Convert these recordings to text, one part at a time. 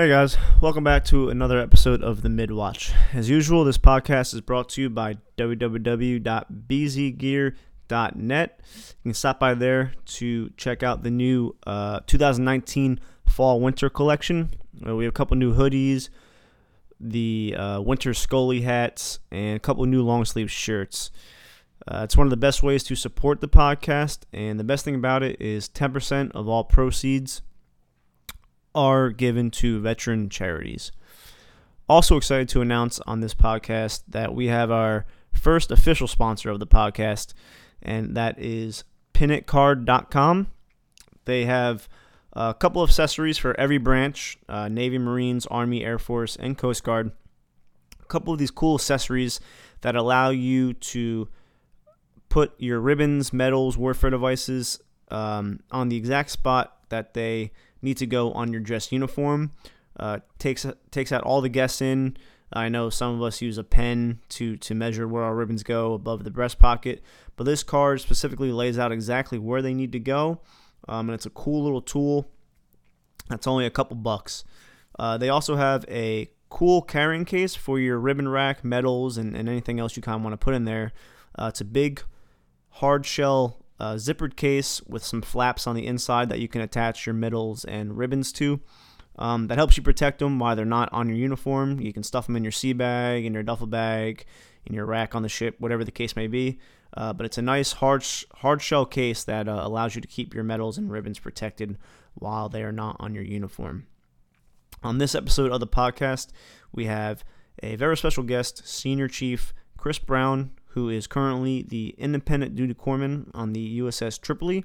Hey guys, welcome back to another episode of the Midwatch. As usual, this podcast is brought to you by www.bzgear.net. You can stop by there to check out the new uh, 2019 fall winter collection. Uh, we have a couple new hoodies, the uh, winter Scully hats, and a couple new long sleeve shirts. Uh, it's one of the best ways to support the podcast, and the best thing about it is 10% of all proceeds are given to veteran charities. Also excited to announce on this podcast that we have our first official sponsor of the podcast, and that is pinitcard.com. They have a couple of accessories for every branch uh, Navy, Marines, Army, Air Force, and Coast Guard. A couple of these cool accessories that allow you to put your ribbons, medals, warfare devices um, on the exact spot that they need to go on your dress uniform. Uh, takes takes out all the guests in. I know some of us use a pen to to measure where our ribbons go above the breast pocket, but this card specifically lays out exactly where they need to go, um, and it's a cool little tool. That's only a couple bucks. Uh, they also have a cool carrying case for your ribbon rack, medals, and, and anything else you kind of want to put in there. Uh, it's a big hard shell uh, zippered case with some flaps on the inside that you can attach your medals and ribbons to. Um, that helps you protect them while they're not on your uniform. You can stuff them in your sea bag, in your duffel bag, in your rack on the ship, whatever the case may be. Uh, but it's a nice hard hard shell case that uh, allows you to keep your medals and ribbons protected while they are not on your uniform. On this episode of the podcast, we have a very special guest, Senior Chief Chris Brown, who is currently the independent duty corpsman on the USS Tripoli.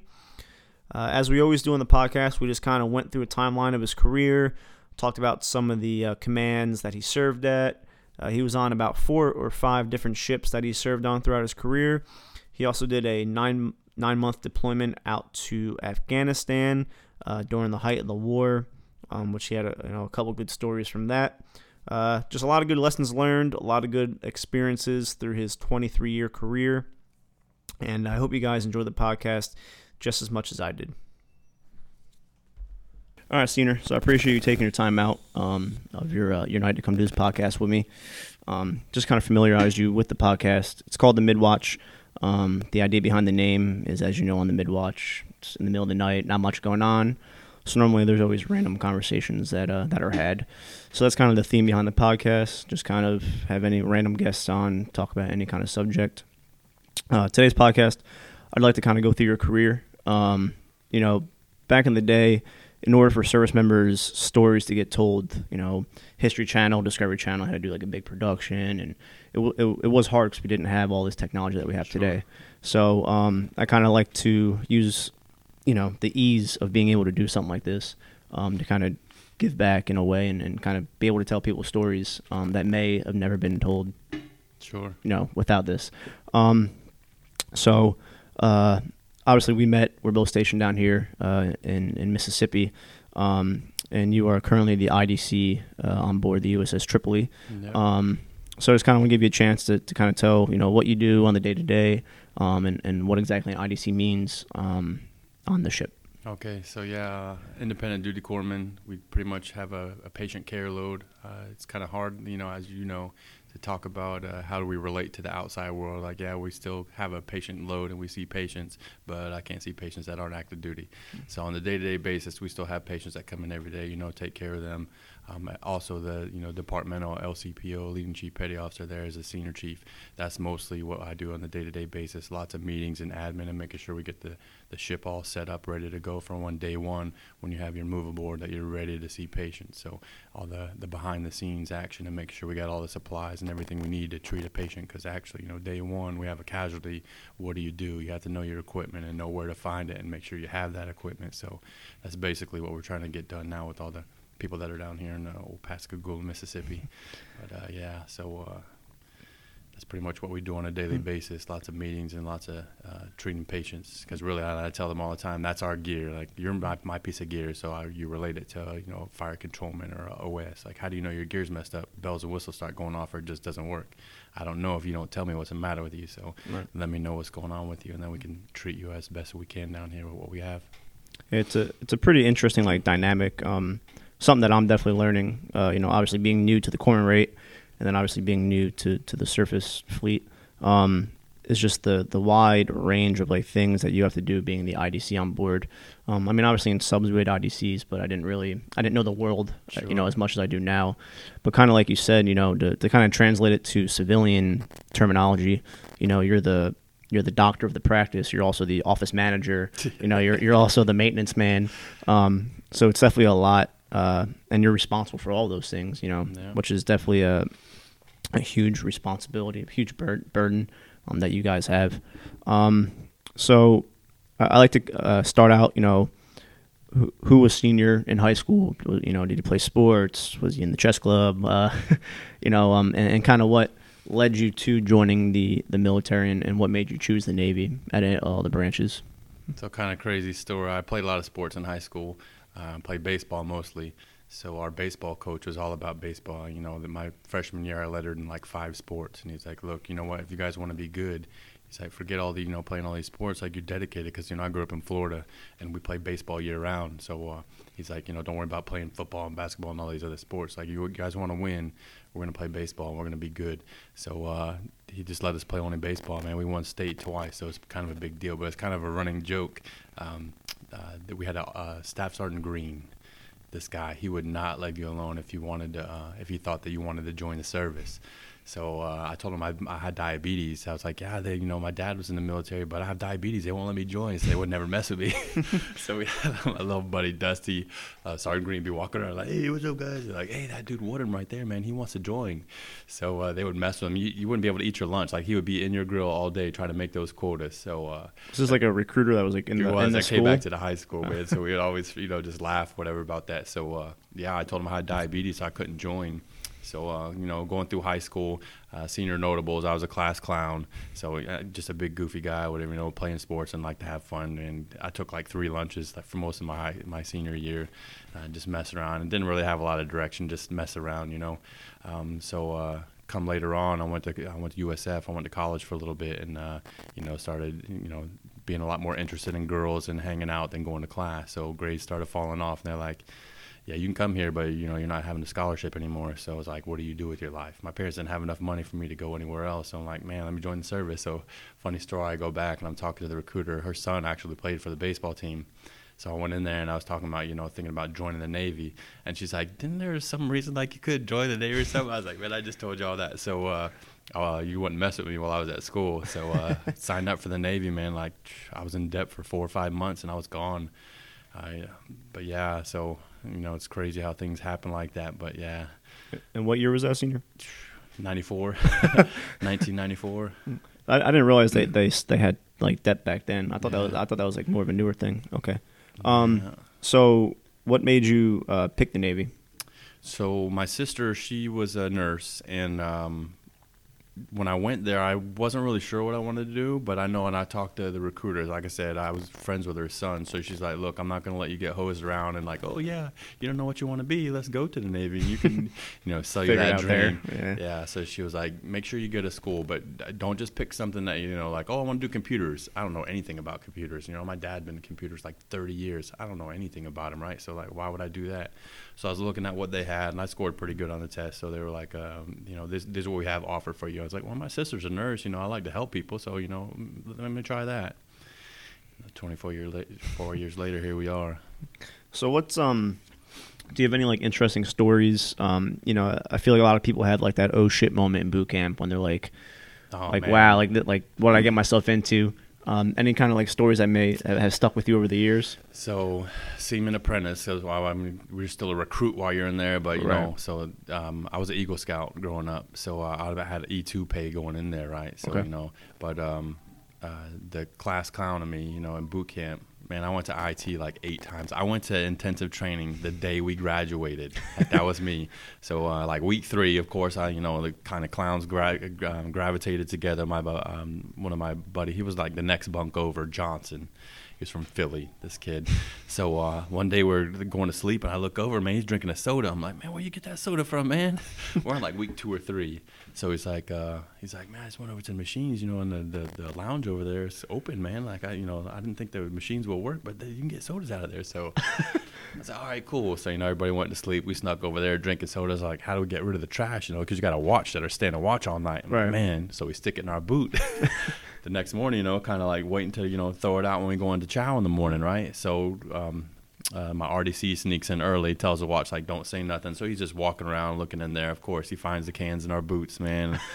Uh, as we always do on the podcast, we just kind of went through a timeline of his career, talked about some of the uh, commands that he served at. Uh, he was on about four or five different ships that he served on throughout his career. He also did a nine nine month deployment out to Afghanistan uh, during the height of the war, um, which he had a, you know, a couple good stories from that. Uh, just a lot of good lessons learned, a lot of good experiences through his 23 year career. And I hope you guys enjoy the podcast just as much as I did. All right, Senior. So I appreciate you taking your time out um, of your uh, your night to come do this podcast with me. Um, just kind of familiarize you with the podcast. It's called the Midwatch. Um, the idea behind the name is, as you know, on the Midwatch, it's in the middle of the night, not much going on. So normally there's always random conversations that uh, that are had. So that's kind of the theme behind the podcast. Just kind of have any random guests on, talk about any kind of subject. Uh, today's podcast, I'd like to kind of go through your career. Um, you know, back in the day, in order for service members' stories to get told, you know, History Channel, Discovery Channel had to do like a big production, and it, it, it was hard because we didn't have all this technology that we have sure. today. So um, I kind of like to use you know the ease of being able to do something like this um, to kind of give back in a way and, and kind of be able to tell people stories um, that may have never been told sure. you know without this. Um, so uh, obviously we met we're both stationed down here uh, in, in mississippi um, and you are currently the idc uh, on board the uss tripoli. Yep. Um, so I just kind of want to give you a chance to, to kind of tell you know what you do on the day to day and, and what exactly IDC means um, on the ship. Okay, so yeah, independent duty corpsman. We pretty much have a, a patient care load. Uh, it's kind of hard, you know, as you know, to talk about uh, how do we relate to the outside world. Like, yeah, we still have a patient load and we see patients, but I can't see patients that aren't active duty. Mm-hmm. So on the day-to-day basis, we still have patients that come in every day. You know, take care of them. Um, also, the you know departmental LCPO, leading chief petty officer, there as a senior chief. That's mostly what I do on the day-to-day basis. Lots of meetings and admin, and making sure we get the, the ship all set up, ready to go from one day one when you have your move aboard, that you're ready to see patients. So all the the behind-the-scenes action to make sure we got all the supplies and everything we need to treat a patient. Because actually, you know, day one we have a casualty. What do you do? You have to know your equipment and know where to find it, and make sure you have that equipment. So that's basically what we're trying to get done now with all the people that are down here in uh, old Pascagoula, Mississippi. But uh, yeah, so uh, that's pretty much what we do on a daily mm-hmm. basis. Lots of meetings and lots of uh, treating patients. Because really, I, I, tell them all the time, that's our gear. Like you're my, my piece of gear, so I, you relate it to you know fire controlman or OS. Like how do you know your gear's messed up? Bells and whistles start going off, or it just doesn't work. I don't know if you don't tell me what's the matter with you. So right. let me know what's going on with you, and then we can treat you as best we can down here with what we have. It's a it's a pretty interesting like dynamic. Um, something that I'm definitely learning. Uh, you know, obviously being new to the corner rate, and then obviously being new to to the surface fleet. Um, is just the the wide range of like things that you have to do being the IDC on board. Um, I mean, obviously in subs we had IDCs, but I didn't really I didn't know the world uh, you know as much as I do now. But kind of like you said, you know, to, to kind of translate it to civilian terminology, you know, you're the you're the doctor of the practice. You're also the office manager. You know, you're you're also the maintenance man. Um, so it's definitely a lot, uh, and you're responsible for all those things. You know, Yeah. which is definitely a a huge responsibility, a huge bur- burden um, that you guys have. Um, so I, I like to uh, start out, you know, who, who was senior in high school? You know, did you play sports? Was he in the chess club? Uh, you know, um, and, and kind of what led you to joining the, the military and, and what made you choose the Navy at all the branches? So kind of crazy story. I played a lot of sports in high school. Uh, played baseball mostly. So our baseball coach was all about baseball. You know, that my freshman year I lettered in like five sports, and he's like, "Look, you know what? If you guys want to be good, he's like, forget all the you know playing all these sports. Like you're dedicated because you know I grew up in Florida and we play baseball year round. So uh, he's like, you know, don't worry about playing football and basketball and all these other sports. Like you guys want to win, we're gonna play baseball and we're gonna be good. So uh, he just let us play only baseball. Man, we won state twice, so it's kind of a big deal. But it's kind of a running joke um, uh, that we had a staff sergeant Green. This guy, he would not let you alone if you wanted to, uh, if you thought that you wanted to join the service. So uh, I told him I, I had diabetes. I was like, yeah, they, you know, my dad was in the military, but I have diabetes. They won't let me join, so they would never mess with me. so we had my little buddy Dusty, uh, Sergeant Green, be walking around like, hey, what's up, guys? They're like, hey, that dude Woodham right there, man, he wants to join. So uh, they would mess with him. You, you wouldn't be able to eat your lunch. Like he would be in your grill all day trying to make those quotas. So uh, This is like a recruiter that was like in the, was. in the school. came back to the high school, man. So we would always, you know, just laugh, whatever about that. So uh, yeah, I told him I had diabetes, so I couldn't join. So uh, you know, going through high school, uh, senior notables, I was a class clown. So uh, just a big goofy guy, whatever, you know, playing sports and like to have fun. And I took like three lunches like, for most of my my senior year, uh, just mess around and didn't really have a lot of direction, just mess around, you know. Um, so. Uh, come later on, I went to I went to USF. I went to college for a little bit, and uh, you know started you know being a lot more interested in girls and hanging out than going to class. So grades started falling off, and they're like, "Yeah, you can come here, but you know you're not having a scholarship anymore." So I was like, "What do you do with your life?" My parents didn't have enough money for me to go anywhere else. So I'm like, "Man, let me join the service." So funny story, I go back and I'm talking to the recruiter. Her son actually played for the baseball team. So I went in there and I was talking about, you know, thinking about joining the Navy. And she's like, didn't there some reason like you could join the Navy or something? I was like, man, I just told you all that. So uh, uh, you wouldn't mess with me while I was at school. So uh, signed up for the Navy, man. Like I was in debt for four or five months and I was gone. I, but yeah, so, you know, it's crazy how things happen like that. But yeah, And what year was that, senior? 94, 1994. I, I didn't realize they, they they had like debt back then. I thought that was I thought that was like more of a newer thing. Okay. Um. Yeah. So what made you uh, pick the Navy? So my sister, she was a nurse, and um, when I went there, I wasn't really sure what I wanted to do, but I know when I talked to the recruiters, like I said, I was friends with her son, so she's like, "Look, I'm not going to let you get hosed around and like, oh yeah, you don't know what you want to be, let's go to the Navy, and you can, you know, sell you that dream." Yeah. Yeah, so she was like, make sure you go to school, but don't just pick something that you know, like, oh, I want to do computers. I don't know anything about computers. You know, my dad been in computers like 30 years. I don't know anything about them, right? So like, why would I do that? So I was looking at what they had, and I scored pretty good on the test. So they were like, um, you know, this, this is what we have offered for you. I was like, well, my sister's a nurse. You know, I like to help people, so you know, let me try that. 24 years later, four years later, here we are. So what's um do you have any like interesting stories? Um, you know, I feel like a lot of people had like that oh shit moment in boot camp when they're like Oh, like man. wow, like that like what did I get myself into? Um, any kind of like stories that may have have stuck with you over the years? So, seaman apprentice. So, well, I mean, we're still a recruit while you're in there, but you Right. know, so um, I was an Eagle Scout growing up, so uh, I had E two pay going in there, right? So Okay. you know, but um, uh, the class clown of me, you know, in boot camp, man, I went to IT like eight times. I went to intensive training the day we graduated. That was me. So uh, like week three, of course, I you know the kind of clowns gra- um, gravitated together. My um, one of my buddy, he was like the next bunk over, Johnson. He's from Philly, this kid. So uh, one day we're going to sleep, and I look over, man, he's drinking a soda. I'm like, man, where you get that soda from, man? we're on like week two or three. So he's like, uh, he's like, man, I just went over to the machines, you know, and the, the, the lounge over there is open, man. Like I, you know, I didn't think the machines will work, but you can get sodas out of there. So I said, all right, cool. So you know, everybody went to sleep. We snuck over there drinking sodas. Like, how do we get rid of the trash? You know, because you got to watch that or stand and watch all night. I'm like, man. So we stick it in our boot. the next morning, you know, kind of like wait until you know throw it out when we go into chow in the morning, right? So. Um, uh, my RDC sneaks in early, tells the watch like, "Don't say nothing." So he's just walking around, looking in there. Of course, he finds the cans in our boots, man.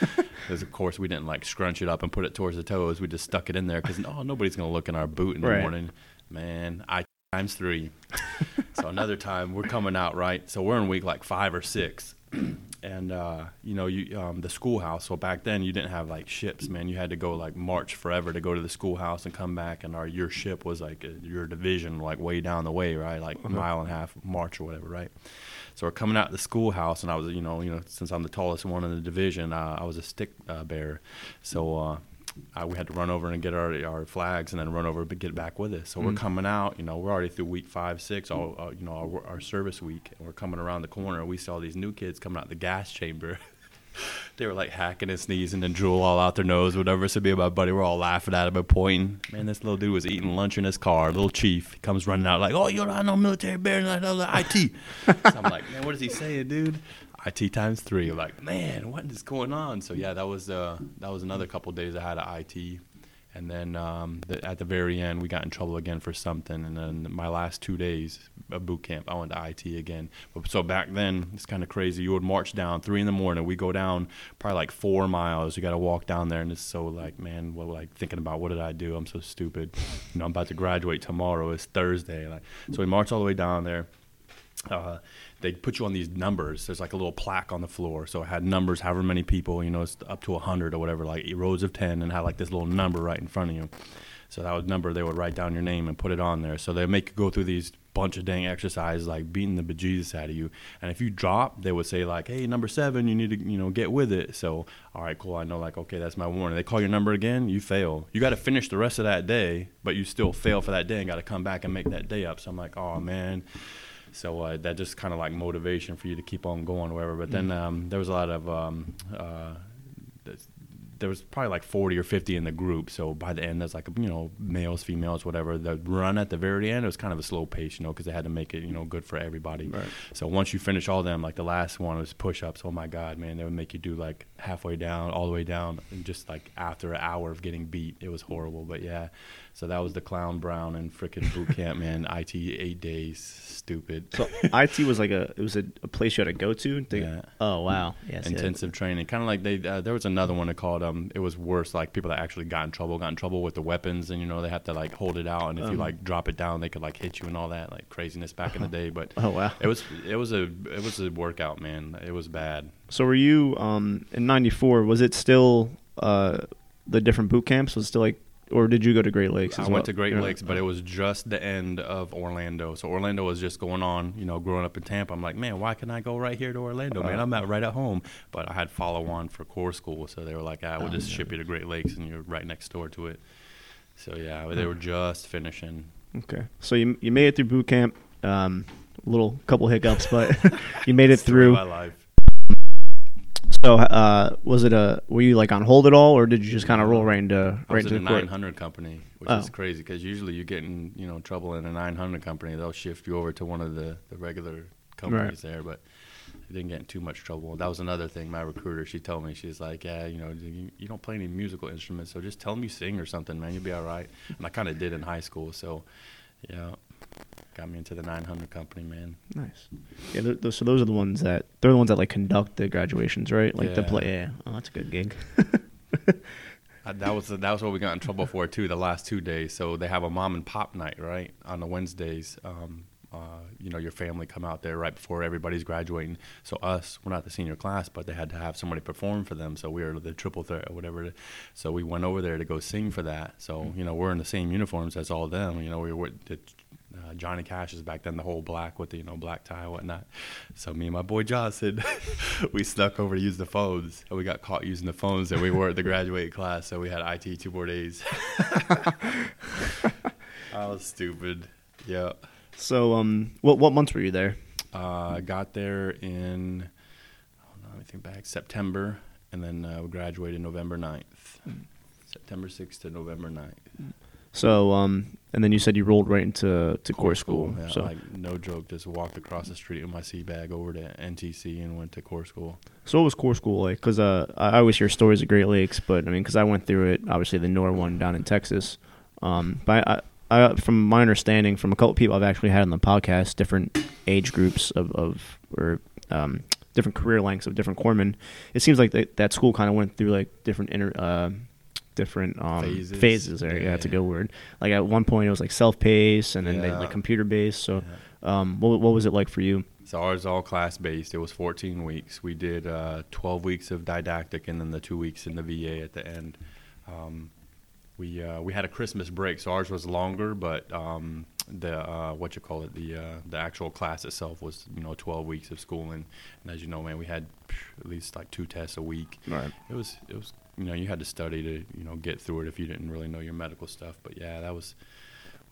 Because of course we didn't like scrunch it up and put it towards the toes. We just stuck it in there because oh, nobody's gonna look in our boot in the Right. morning. Man, I times three. so another time we're coming out right. So we're in week like five or six, and uh, you know you um, the schoolhouse. So back then you didn't have like ships, man. You had to go like march forever to go to the schoolhouse and come back. And our your ship was like uh your division, like way down the way, right, like a mile and a half march or whatever, right. So we're coming out of the schoolhouse, and I was, you know, you know, since I'm the tallest one in the division, uh, I was a stick uh, bearer. So uh, we had to run over and get our our flags, and then run over and get back with us. So we're coming out, you know, we're already through week five, six, all uh, you know, our, our service week, and we're coming around the corner, we saw these new kids coming out the gas chamber. they were like hacking and sneezing and drool all out their nose, whatever. So me and my buddy were all laughing at him and pointing. Man, this little dude was eating lunch in his car. Little chief he comes running out like, "Oh, you're not no military bear, like oh, IT." so I'm like, "Man, what is he saying, dude?" IT times three. I'm like, "Man, what is going on?" So yeah, that was uh, that was another couple days I had at IT. And then um, the, at the very end, we got in trouble again for something. And then my last two days of boot camp, I went to IT again. But, so back then, it's kind of crazy. You would march down three in the morning. We go down probably like four miles. You got to walk down there, and it's so like, man, what like thinking about what did I do? I'm so stupid. You know, I'm about to graduate tomorrow. It's Thursday. Like, so we march all the way down there uh, they put you on these numbers. There's like a little plaque on the floor. So it had numbers, however many people, you know, it's up to 100 or whatever, like rows of 10, and had like this little number right in front of you. So that was number they would write down your name and put it on there. So they make you go through these bunch of dang exercises like beating the bejesus out of you. And if you drop, they would say like, "Hey, number seven, you need to you know get with it." So all right, cool. I know like okay, that's my warning. They call your number again, you fail. You got to finish the rest of that day, but you still fail for that day and got to come back and make that day up. So I'm like, oh man. So uh, that just kind of like motivation for you to keep on going, or whatever. But then um, there was a lot of um, uh, there was probably like 40 or 50 in the group. So by the end, there's like you know males, females, whatever. The run at the very end it was kind of a slow pace, you know, because they had to make it you know good for everybody. Right. So once you finish all them, like the last one was push-ups. Oh my God, man, they would make you do like halfway down, all the way down, and just like after an hour of getting beat, it was horrible. But yeah, so that was the clown brown and frickin' boot camp, man. IT eight days, stupid. So IT was like a it was a, a place you had to go to. to- Yeah. Oh wow. Yes. yeah. intensive training. Kind of like they. Uh, there was another one that called. Um, it was worse. Like people that actually got in trouble, got in trouble with the weapons, and you know they have to like hold it out, and if you Um. like drop it down, they could like hit you and all that, like craziness back in the day. But Oh wow. it was it was a it was a workout, man. It was bad. So were you um in '94? Was it still uh the different boot camps? Was it still like, or did you go to Great Lakes? I as went to Great. Lakes, but it was just the end of Orlando. So Orlando was just going on, you know, growing up in Tampa. I'm like, man, why can I go right here to Orlando, man? Uh. I'm at right at home. But I had follow on for core school, so they were like, ah, we'll Oh, just yeah. ship you to Great Lakes, and you're right next door to it. So yeah, they were just finishing. Okay. So you you made it through boot camp. Um, little couple hiccups, but you made it through. So uh, was it a? Were you like on hold at all, or did you just kind of roll right into I right was into in the a 900 company, which Oh. is crazy because usually you get in you know trouble in a 900 company, they'll shift you over to one of the, the regular companies there. But I didn't get in too much trouble. That was another thing. My recruiter, she told me she's like, yeah, you know, you, you don't play any musical instruments, so just tell them you sing or something, man. You'll be all right. And I kind of did in high school, so yeah, got me into the 900 company, man. Nice. Yeah. Th- th- so those are the ones that they're the ones that like conduct the graduations, right? Like the Yeah. play. Yeah. Oh, that's a good gig. Uh, that was that was what we got in trouble for too. The last two days, so they have a mom and pop night right on the Wednesdays. Um, uh, you know, your family come out there right before everybody's graduating. So us, we're not the senior class, but they had to have somebody perform for them. So we were the triple threat or whatever. So we went over there to go sing for that. So you know, we're in the same uniforms as all them. You know, we were the, uh, Johnny Cash is back then the whole black with the you know black tie and whatnot. So me and my boy Josh Johnson, we snuck over to use the phones, and we got caught using the phones, and we were at the graduate class, so we had IT two more days. uh, I was stupid. Yeah. So, um, what what months were you there? Uh, I got there in, I don't know, me think back, September, and then uh, we graduated November 9th. September 6th to November 9th. So, um, and then you said you rolled right into to core school. Yeah, so, like, no joke, just walked across the street with my sea bag over to NTC and went to core school. so what was core school like? Because uh, I always hear stories of Great Lakes, but I mean, because I went through it, obviously the Nor one down in Texas. Um, but I, I, from my understanding, from a couple people I've actually had on the podcast, different age groups of, of or um, different career lengths of different corpsmen, it seems like that that school kind of went through like different inter, uh, different um, Phases. phases. there, yeah, Yeah, that's a good word. Like at one point it was like self paced, and then they Yeah. like computer based. So, um, what what was it like for you? So ours all class based. It was 14 weeks. We did uh, 12 weeks of didactic and then the two weeks in the VA at the end. Um, we uh, we had a Christmas break, so ours was longer, but um, the uh, what you call it the uh, the actual class itself was you know 12 weeks of schooling. And as you know, man, we had at least like two tests a week. Right. It was it was you know you had to study to you know get through it if you didn't really know your medical stuff. But yeah, that was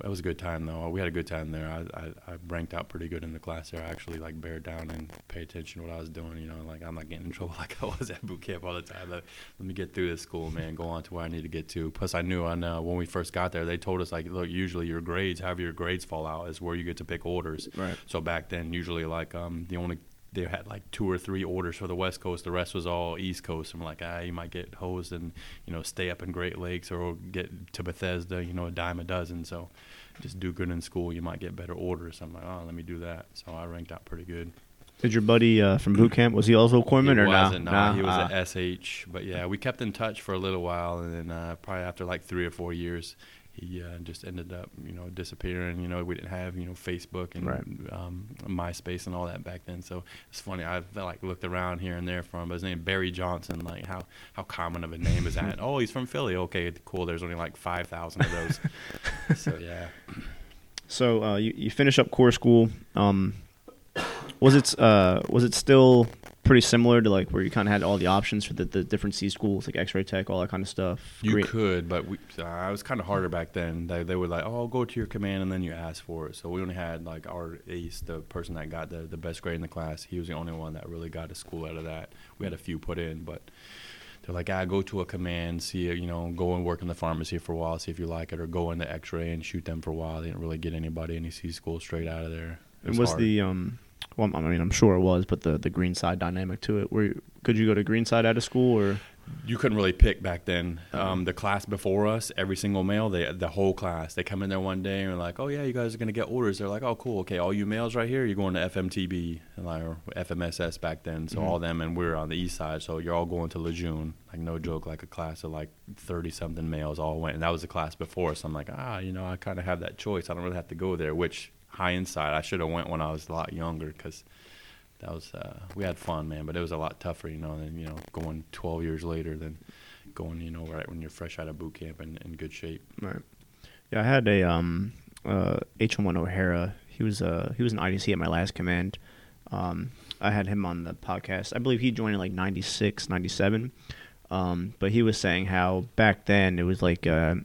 that was a good time though. We had a good time there. I, I, I ranked out pretty good in the class there. I actually like bear down and pay attention to what I was doing. You know, like I'm not getting in trouble like I was at boot camp all the time. Let, let me get through this school, man. Go on to where I need to get to. Plus, I knew on uh, when we first got there, they told us like, look, usually your grades, however your grades fall out, is where you get to pick orders. Right. So back then, usually like um, the only they had like two or three orders for the West Coast. The rest was all East Coast. I'm like, ah, you might get hosed and you know stay up in Great Lakes or get to Bethesda, you know, a dime a dozen. So just do good in school, you might get better orders. I'm like, oh, let me do that. So I ranked out pretty good. Did your buddy uh, from boot camp was he also a corpsman or wasn't, nah, he was Ah. at SH. But yeah, we kept in touch for a little while, and then uh, probably after like three or four years, he uh, just ended up, you know, disappearing. You know, we didn't have, you know, Facebook and Right. um, MySpace and all that back then. So it's funny. I like looked around here and there for him. But his name Barry Johnson. Like how how common of a name is that? oh, he's from Philly. Okay, cool. There's only like five thousand of those. so yeah. So uh, you you finish up core school. Um, was it uh, was it still pretty similar to like where you kind of had all the options for the, the different C schools like X-ray Tech, all that kind of stuff? You Great- could, but we, uh, I was kind of harder back then. They, they were like, "Oh, go to your command," and then you ask for it. So we only had like our ace, the person that got the the best grade in the class. He was the only one that really got a school out of that. We had a few put in, but they're like, "Ah, go to a command, see, you know, go and work in the pharmacy for a while, see if you like it, or go into X-ray and shoot them for a while." They didn't really get anybody any C school straight out of there. It And was the um, well, I mean, I'm sure it was, but the the green side dynamic to it. Where you, could you go to green side out of school or? You couldn't really pick back then. Um, the class before us, every single male, they the whole class, they come in there one day and are like, "Oh yeah, you guys are gonna get orders." They're like, "Oh cool, okay, all you males right here, you're going to FMTB and like or FMSS back then." So Mhm. all them and we're on the east side, so you're all going to Lejeune. Like no joke, like a class of like thirty something males all went, and that was the class before. So I'm like, ah, you know, I kind of have that choice. I don't really have to go there. Which hindsight, I should have went when I was a lot younger because that was uh, we had fun, man. But it was a lot tougher, you know, than you know going 12 years later than going, you know, right when you're fresh out of boot camp and in good shape. Right. Yeah, I had a um uh H1 O'Hara. He was uh he was an IDC at my last command. Um, I had him on the podcast. I believe he joined in like 96, 97. Um, but he was saying how back then it was like uh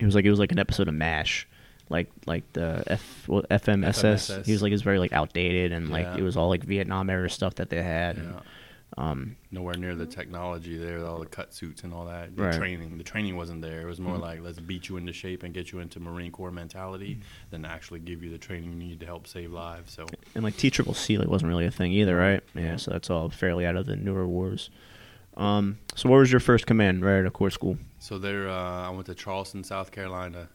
it was like it was like an episode of MASH. Like like the F well, FMSS. FMSS. He was like it was very like outdated and like Yeah. it was all like Vietnam era stuff that they had. and, Yeah. um, Nowhere near the technology there, all the cut suits and all that. The Right. training, the training wasn't there. It was more Mhm. like let's beat you into shape and get you into Marine Corps mentality, Mm-hmm. than actually give you the training you need to help save lives. So and like T Triple C like wasn't really a thing either, right? Yeah, Yeah. so that's all fairly out of the newer wars. Um, so what was your first command right out of core school? So there, uh, I went to Charleston, South Carolina.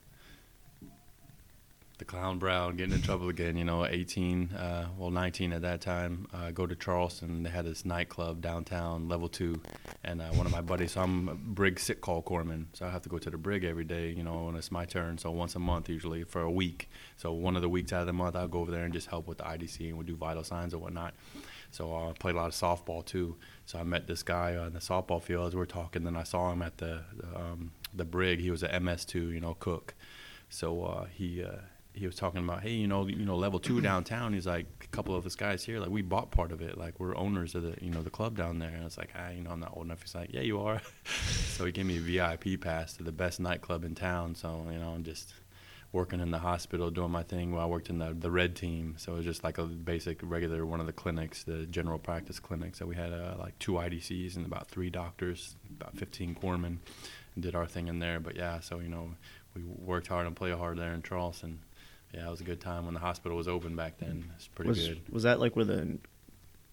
The clown Brown getting in trouble again. You know, 18, uh, well, 19 at that time. Uh, go to Charleston. They had this nightclub downtown, level two, and uh, one of my buddies. So I'm a brig sick call corpsman, so I have to go to the brig every day. You know, when it's my turn. So once a month, usually for a week. So one of the weeks out of the month, I'll go over there and just help with the IDC and we'll do vital signs or whatnot. So uh, I played a lot of softball too. So I met this guy on the softball field as we were talking. Then I saw him at the um, the brig. He was a MS2, you know, cook. So uh, he uh, he was talking about, hey, you know, you know, level two downtown. He's like, a couple of us guys here, like we bought part of it. Like we're owners of the you know the club down there. And I was like, ah, you know, I'm not old enough. He's like, yeah, you are. so he gave me a VIP pass to the best nightclub in town. So you know, I'm just working in the hospital doing my thing while I worked in the the red team. So it was just like a basic regular one of the clinics, the general practice clinics. So we had uh, like two IDCs and about three doctors, about 15 corpsmen, and did our thing in there. But yeah, so you know we worked hard and played hard there in Charleston. Yeah, it was a good time when the hospital was open back then. It's pretty was, good. Was that like where the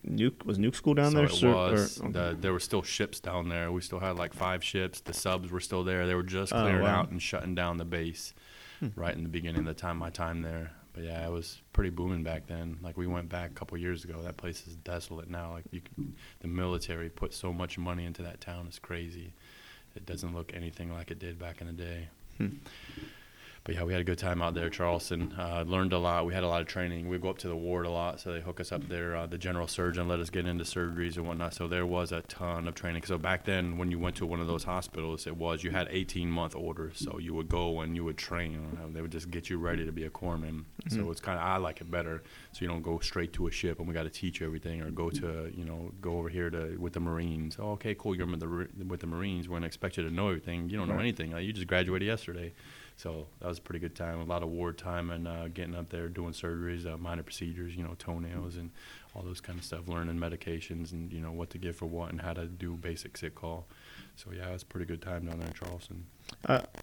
nuke was nuke school down so there? It sir? was. Or- the, there were still ships down there. We still had like five ships. The subs were still there. They were just Oh, clearing wow. out and shutting down the base Hmm. right in the beginning of the time my time there. But yeah, it was pretty booming back then. Like we went back a couple years ago. That place is desolate now. Like you, can, the military put so much money into that town. It's crazy. It doesn't look anything like it did back in the day. Hmm. But yeah, we had a good time out there, Charleston. Uh, learned a lot. We had a lot of training. We go up to the ward a lot, so they hook us up there. Uh, the general surgeon let us get into surgeries and whatnot. So there was a ton of training. So back then, when you went to one of those hospitals, it was you had 18 month orders. So you would go and you would train. They would just get you ready to be a corpsman. So Mhm. it's kind of I like it better. So you don't go straight to a ship and we got to teach you everything, or go to you know go over here to with the Marines. Oh, okay, cool. You're with the with the Marines. We're gonna expect you to know everything. You don't know Right. anything. Like, you just graduated yesterday. So that was a pretty good time. A lot of ward time and uh, getting up there, doing surgeries, uh, minor procedures, you know, toenails and all those kind of stuff. Learning medications and you know what to give for what and how to do basic sick call. So yeah, it was a pretty good time down there in Charleston.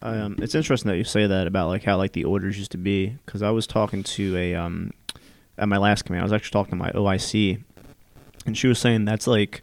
Um, it's interesting that you say that about like how like the orders used to be because I was talking to a um at my last command I was actually talking to my OIC and she was saying that's like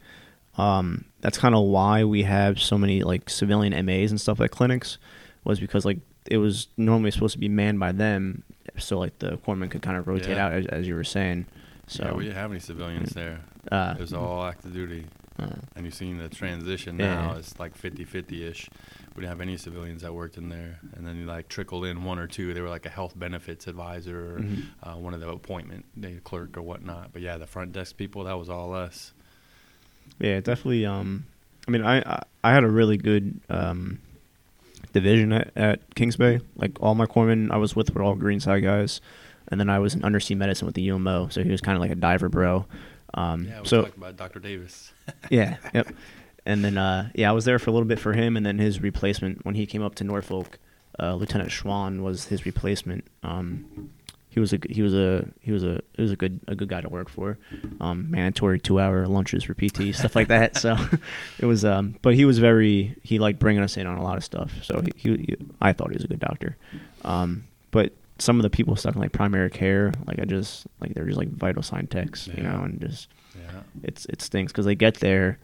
um that's kind of why we have so many like civilian MAs and stuff at clinics was because like it was normally supposed to be manned by them so like the corpsman could kind of rotate Yeah. out as, as you were saying so yeah, we didn't have any civilians there. uh, It was all active duty. uh, And you've seen the transition Yeah. now. It's like 50-50 ish. We didn't have any civilians that worked in there, and then you like trickled in one or two. They were like a health benefits advisor, or mhm. uh, one of the appointment day clerk or whatnot. But yeah, the front desk people, that was all us. Yeah, definitely. Um, I mean, I I, I had a really good um, division at, at Kings Bay. Like all my corpsmen I was with were all greenside guys, and then I was in undersea medicine with the UMO, so he was kind of like a diver bro. Um, Yeah, we so talked about Dr. Davis. yeah, yep. And then uh, yeah, I was there for a little bit for him, and then his replacement when he came up to Norfolk, uh, Lieutenant Schwann was his replacement. Um, he was a he was a he was a he was a good a good guy to work for. Um, mandatory two hour lunches for PT stuff like that. So it was um, but he was very he liked bringing us in on a lot of stuff. So he, he, he I thought he was a good doctor. Um, but some of the people stuck in like primary care, like I just like they're just like vital sign techs, you know, and just Yeah. it's it stinks because they get there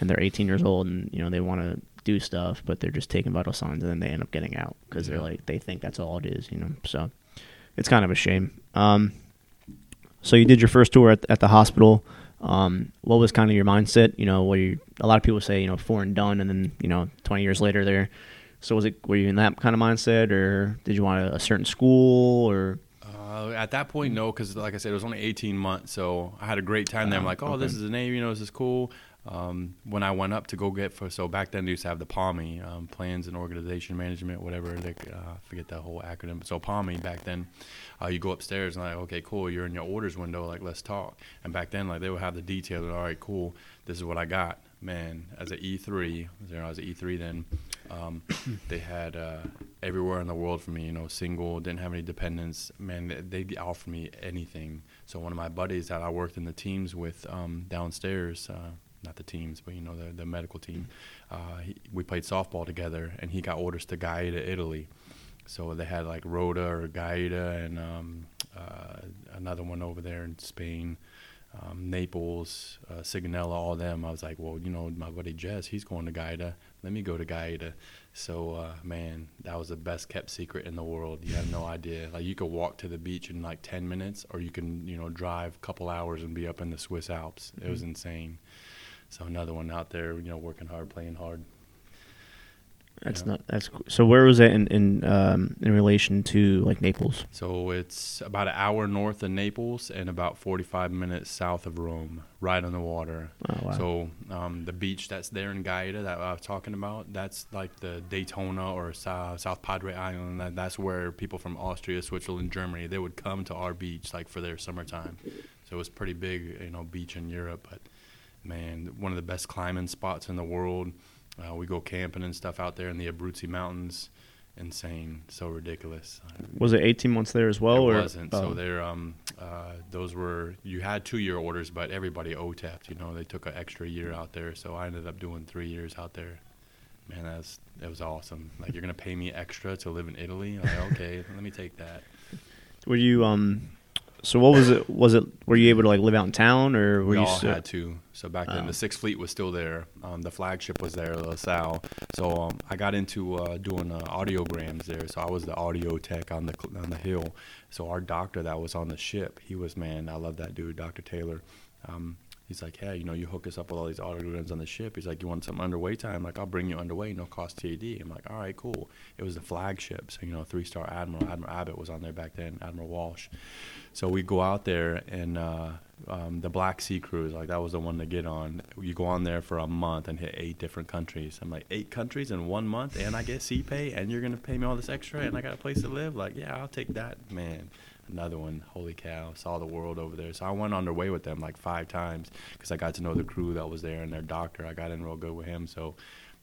and they're 18 years old and you know they want to do stuff but they're just taking vital signs and then they end up getting out because they're like they think that's all it is you know so it's kind of a shame. Um so you did your first tour at, at the hospital. Um what was kind of your mindset? You know where you a lot of people say you know four and done and then you know 20 years later there. So was it were you in that kind of mindset or did you want a, a certain school or? Uh, at that point, no, because like I said, it was only 18 months, so I had a great time there. I'm Ah, like, oh, this is the Navy, you know, this is cool. Um, when I went up to go get for, so back then they used to have the PAMI, um, Plans and Organization Management, whatever. They, uh, forget that whole acronym. So PAMI back then, uh, you go upstairs and like, okay, cool, you're in your orders window, like let's talk. And back then, like they would have the detail. All right, cool, this is what I got. Man, as an E3, you know, I was an E3 then. Um, they had uh, everywhere in the world for me. You know, single, didn't have any dependents. Man, they- they'd offer me anything. So one of my buddies that I worked in the teams with um, downstairs, uh, not the teams, but you know the the medical team, uh, he, we played softball together, and he got orders to Gaeta, Italy. So they had like Rota or Gaeta and um, uh, another one over there in Spain um, Naples, uh, Sigonella, all them. I was like, well, you know, my buddy Jess, he's going to Gaeta. Let me go to Gaeta. So, uh, man, that was the best kept secret in the world. You have no idea. Like, you could walk to the beach in like 10 minutes, or you can, you know, drive a couple hours and be up in the Swiss Alps. It was insane. So, another one out there, you know, working hard, playing hard. that's Yeah. not that's cool. so where was that in in um in relation to like naples So it's about an hour north of Naples and about 45 minutes south of Rome, right on the water. oh wow So um, the beach that's there in Gaeta that I was talking about, that's like the Daytona or South, South Padre Island. That, that's where people from Austria, Switzerland, Germany, they would come to our beach like for their summertime. So it was pretty big, you know, beach in Europe. But man, one of the best climbing spots in the world. Uh, we go camping and stuff out there in the Abruzzi Mountains. insane, so ridiculous. Was it 18 months there as well? it or? wasn't. oh, So they're um, uh, those were you had two year orders, but everybody OTEP'd. You know, they took an extra year out there, so I ended up doing three years out there. Man, that's that was awesome. Like you're gonna pay me extra to live in Italy? Like, okay, let me take that. Were you um? So what was it? Was it? Were you able to like live out in town, or were we you? all still- had to. So back then, Oh. the Sixth Fleet was still there. Um, the flagship was there, La Salle. So um, I got into uh, doing uh, audiograms there. So I was the audio tech on the on the hill. So our doctor that was on the ship, he was man. I love that dude, Doctor Taylor. Um, he's like, hey, you know, you hook us up with all these audiograms on the ship. He's like, you want some underway time? Like, I'll bring you underway, no cost TAD. I'm like, all right, cool. It was the flagship. So you know, three star admiral, Admiral Abbot was on there back then, Admiral Walsh. So we go out there and uh, um, the Black Sea cruise, like that was the one to get on. You go on there for a month and hit eight different countries. I'm like, eight countries in one month, and I get sea pay, and you're gonna pay me all this extra, and I got a place to live. Like, yeah, I'll take that, man. Another one, holy cow, saw the world over there. So I went on their way with them like five times because I got to know the crew that was there and their doctor. I got in real good with him. So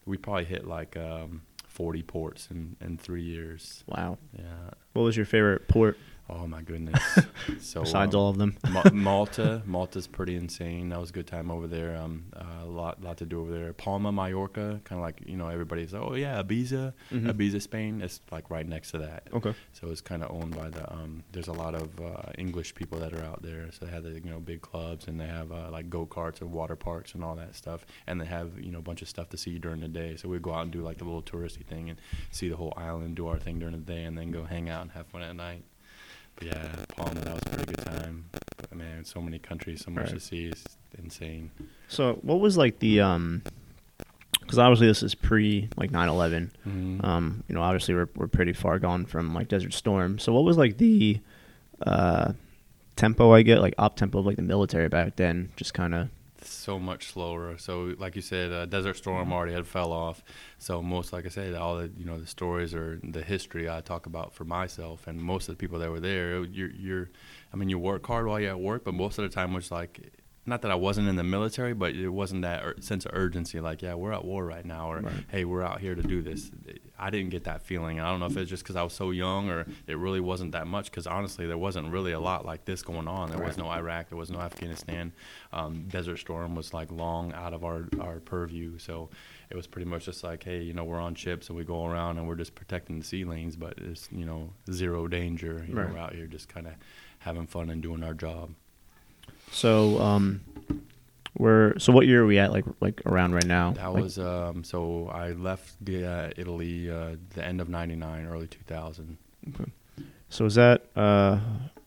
we probably hit like um, 40 ports in, in three years. Wow. Yeah. What was your favorite port Oh my goodness. so besides um, all of them? Ma- Malta, Malta's pretty insane. That was a good time over there. Um, uh, a lot, lot to do over there. Palma, Mallorca, kind of like you know everybody's. Oh yeah, Ibiza, Mhm. Ibiza, Spain. It's like right next to that. Okay. So it's kind of owned by the. Um, there's a lot of uh, English people that are out there. So they have the you know big clubs and they have uh, like go karts and water parks and all that stuff. And they have you know a bunch of stuff to see during the day. So we go out and do like the little touristy thing and see the whole island, do our thing during the day, and then go hang out and have fun at night. But yeah, Palma, that was a pretty good time. But man, so many countries, so much Right. to see. It's insane. So what was like the um? Because obviously this is pre like 9/11. Mhm. Um, you know, obviously we're we're pretty far gone from like Desert Storm. So what was like the uh tempo I get like op tempo of like the military back then? Just kind of so much slower. So, like you said, uh, Desert Storm already had fell off. So most, like I said, all the you know the stories or the history I talk about for myself and most of the people that were there. You're, you're, I mean, you work hard while you're at work, but most of the time was like, not that I wasn't in the military, but it wasn't that ur- sense of urgency. Like, yeah, we're at war right now, or Right. hey, we're out here to do this. I didn't get that feeling. I don't know if it's just because I was so young, or it really wasn't that much. Because honestly, there wasn't really a lot like this going on. There was no Iraq, there was no Afghanistan. Um, Desert Storm was like long out of our our purview, so it was pretty much just like, hey, you know, we're on ships and we go around and we're just protecting the sea lanes, but it's you know zero danger. You Right. know, we're out here just kind of having fun and doing our job. So um. We're so what year are we at like like around right now? That Like, was um, so I left the, uh, Italy uh, the end of '99, early 2000. so is that uh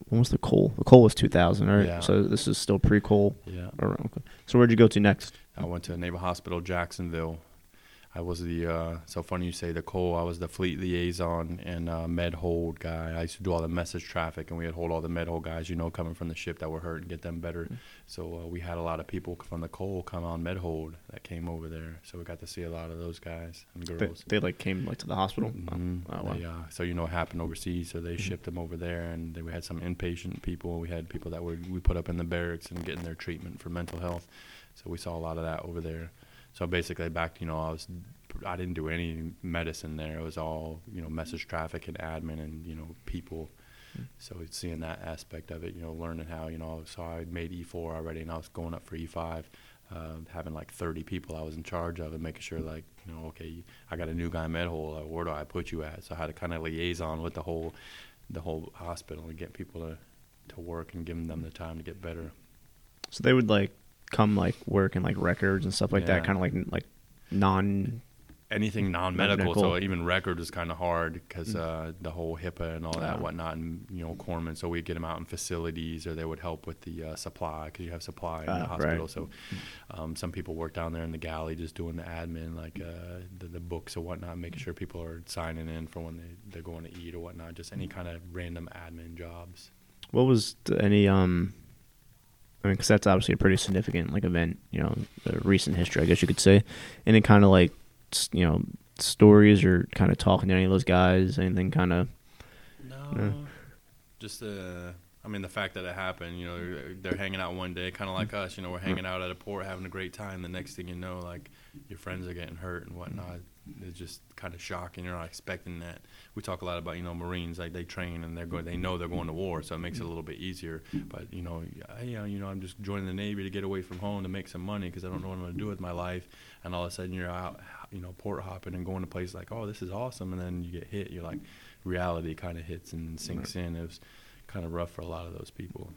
when was the Cole? The Cole was 2000, right? Yeah. So this is still pre Cole. Yeah. Okay. So where'd you go to next? I went to a Naval Hospital Jacksonville. I was the uh, so funny you say the Cole. I was the fleet liaison and uh, med hold guy. I used to do all the message traffic, and we had hold all the med hold guys, you know, coming from the ship that were hurt and get them better. So uh, we had a lot of people from the Cole come on med hold that came over there. So we got to see a lot of those guys and They, girls. they like came like to the hospital. Mhm. Oh, wow. They, uh, so you know what happened overseas, so they Mhm. shipped them over there, and then we had some inpatient people. We had people that were we put up in the barracks and getting their treatment for mental health. So we saw a lot of that over there. So basically, back you know, I was I didn't do any medicine there. It was all you know, message traffic and admin and you know, people. Mm. So it's seeing that aspect of it, you know, learning how you know. So I made E4 already, and I was going up for E5. Uh, having like 30 people I was in charge of and making sure like you know okay I got a new guy med hold uh, where do I put you at so I had to kind of liaison with the whole the whole hospital and get people to to work and giving them the time to get better So they would like come like work and like records and stuff like that, kind of like like non. anything non-medical, so even record is kind of hard because uh, the whole HIPAA and all that Ah. whatnot, and you know corpsmen. So we'd get them out in facilities, or they would help with the uh, supply because you have supply in Ah, the right. hospital. So um, some people work down there in the galley just doing the admin, like uh, the, the books or whatnot, making sure people are signing in for when they they're going to eat or whatnot. Just any kind of random admin jobs. What was th- any um? I mean, because that's obviously a pretty significant like event, you know, the recent history, I guess you could say. Any kind of like, you know, stories or kind of talking to any of those guys, anything kind of. No, Yeah. just uh, I mean the fact that it happened. You know, they're, uh, they're hanging out one day, kind of like us. You know, we're mm-hmm. hanging out at a port, having a great time. The next thing you know, like your friends are getting hurt and whatnot. It's just kind of shocking. You're not expecting that. We talk a lot about you know Marines like they train and they're going they know they're going to war, so it makes it a little bit easier. But you know, I, you know, I'm just joining the Navy to get away from home to make some money because I don't know what I'm going to do with my life. And all of a sudden you're out, you know, port hopping and going to places like, oh, this is awesome, and then you get hit. You're like, reality kind of hits and sinks right. in. It was kind of rough for a lot of those people.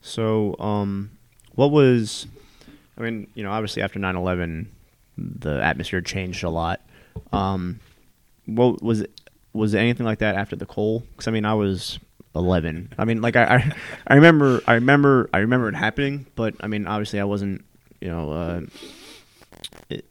So, um, what was? I mean, you know, obviously after 9/11, the atmosphere changed a lot. Um, what was it? Was it anything like that after the Cole? Because I mean, I was 11. I mean, like I, I, I remember, I remember, I remember it happening, but I mean, obviously, I wasn't, you know, uh,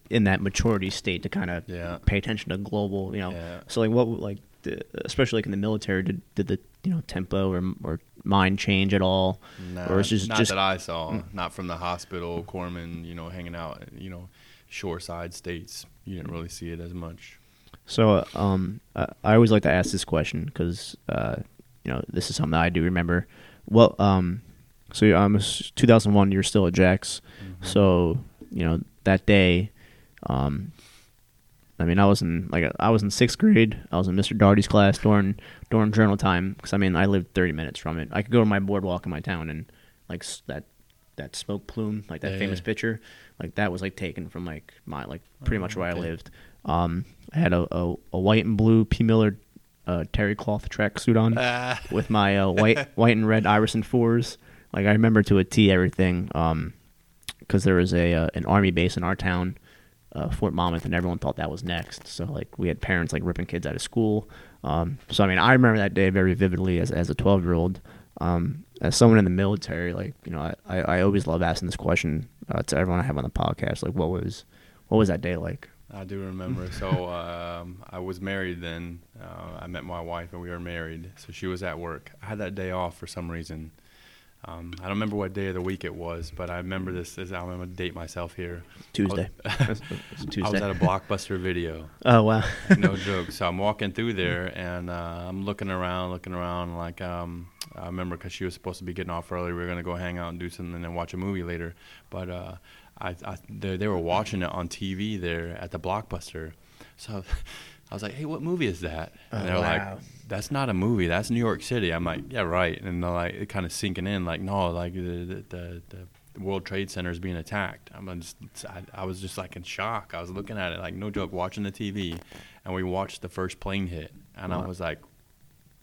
in that maturity state to kind of yeah. pay attention to global, you know. Yeah. So like, what like, the, especially like in the military, did did the you know tempo or or mind change at all? No, or it's just not just, that I saw. Mm. Not from the hospital, corpsman, you know, hanging out, you know, shoreside states. You didn't really see it as much. So, um, I, always like to ask this question because, uh, you know, this is something I do remember. Well, um, so um, 2001, you're still at Jax. Mm-hmm. So, you know, that day, um, I mean, I was in like I was in sixth grade. I was in Mr. Darty's class during during journal time because I mean I lived 30 minutes from it. I could go to my boardwalk in my town and like that that smoke plume, like that yeah, famous yeah. picture, like that was like taken from like my like pretty oh, much where okay. I lived. Um, I had a, a, a, white and blue P Miller uh, terry cloth tracksuit on ah. with my uh, white white and red Iverson fours. Like I remember to a T everything. Um, because there was a uh, an army base in our town, uh, Fort Monmouth, and everyone thought that was next. So like we had parents like ripping kids out of school. Um, so I mean I remember that day very vividly as as a twelve year old. Um, as someone in the military, like you know, I, I, always love asking this question uh, to everyone I have on the podcast. Like, what was what was that day like? I do remember. so um, I was married then. Uh, I met my wife and we were married. So she was at work. I had that day off for some reason. Um, I don't remember what day of the week it was, but I remember this. As I'm going to date myself here. Tuesday. I was, Tuesday. I was at a Blockbuster video. Oh wow! no joke. So I'm walking through there and uh, I'm looking around, looking around. Like um, I remember because she was supposed to be getting off early. We were going to go hang out and do something and then watch a movie later. But uh, I, I they, they were watching it on TV there at the Blockbuster. So I was like, "Hey, what movie is that?" And oh, they're wow. like, "That's not a movie. That's New York City." I'm like, "Yeah, right." And they're like, it kind of sinking in, like, "No, like the the, the, the World Trade Center is being attacked." I'm just, I, I, was just like in shock. I was looking at it, like, no joke, watching the TV, and we watched the first plane hit, and wow. I was like,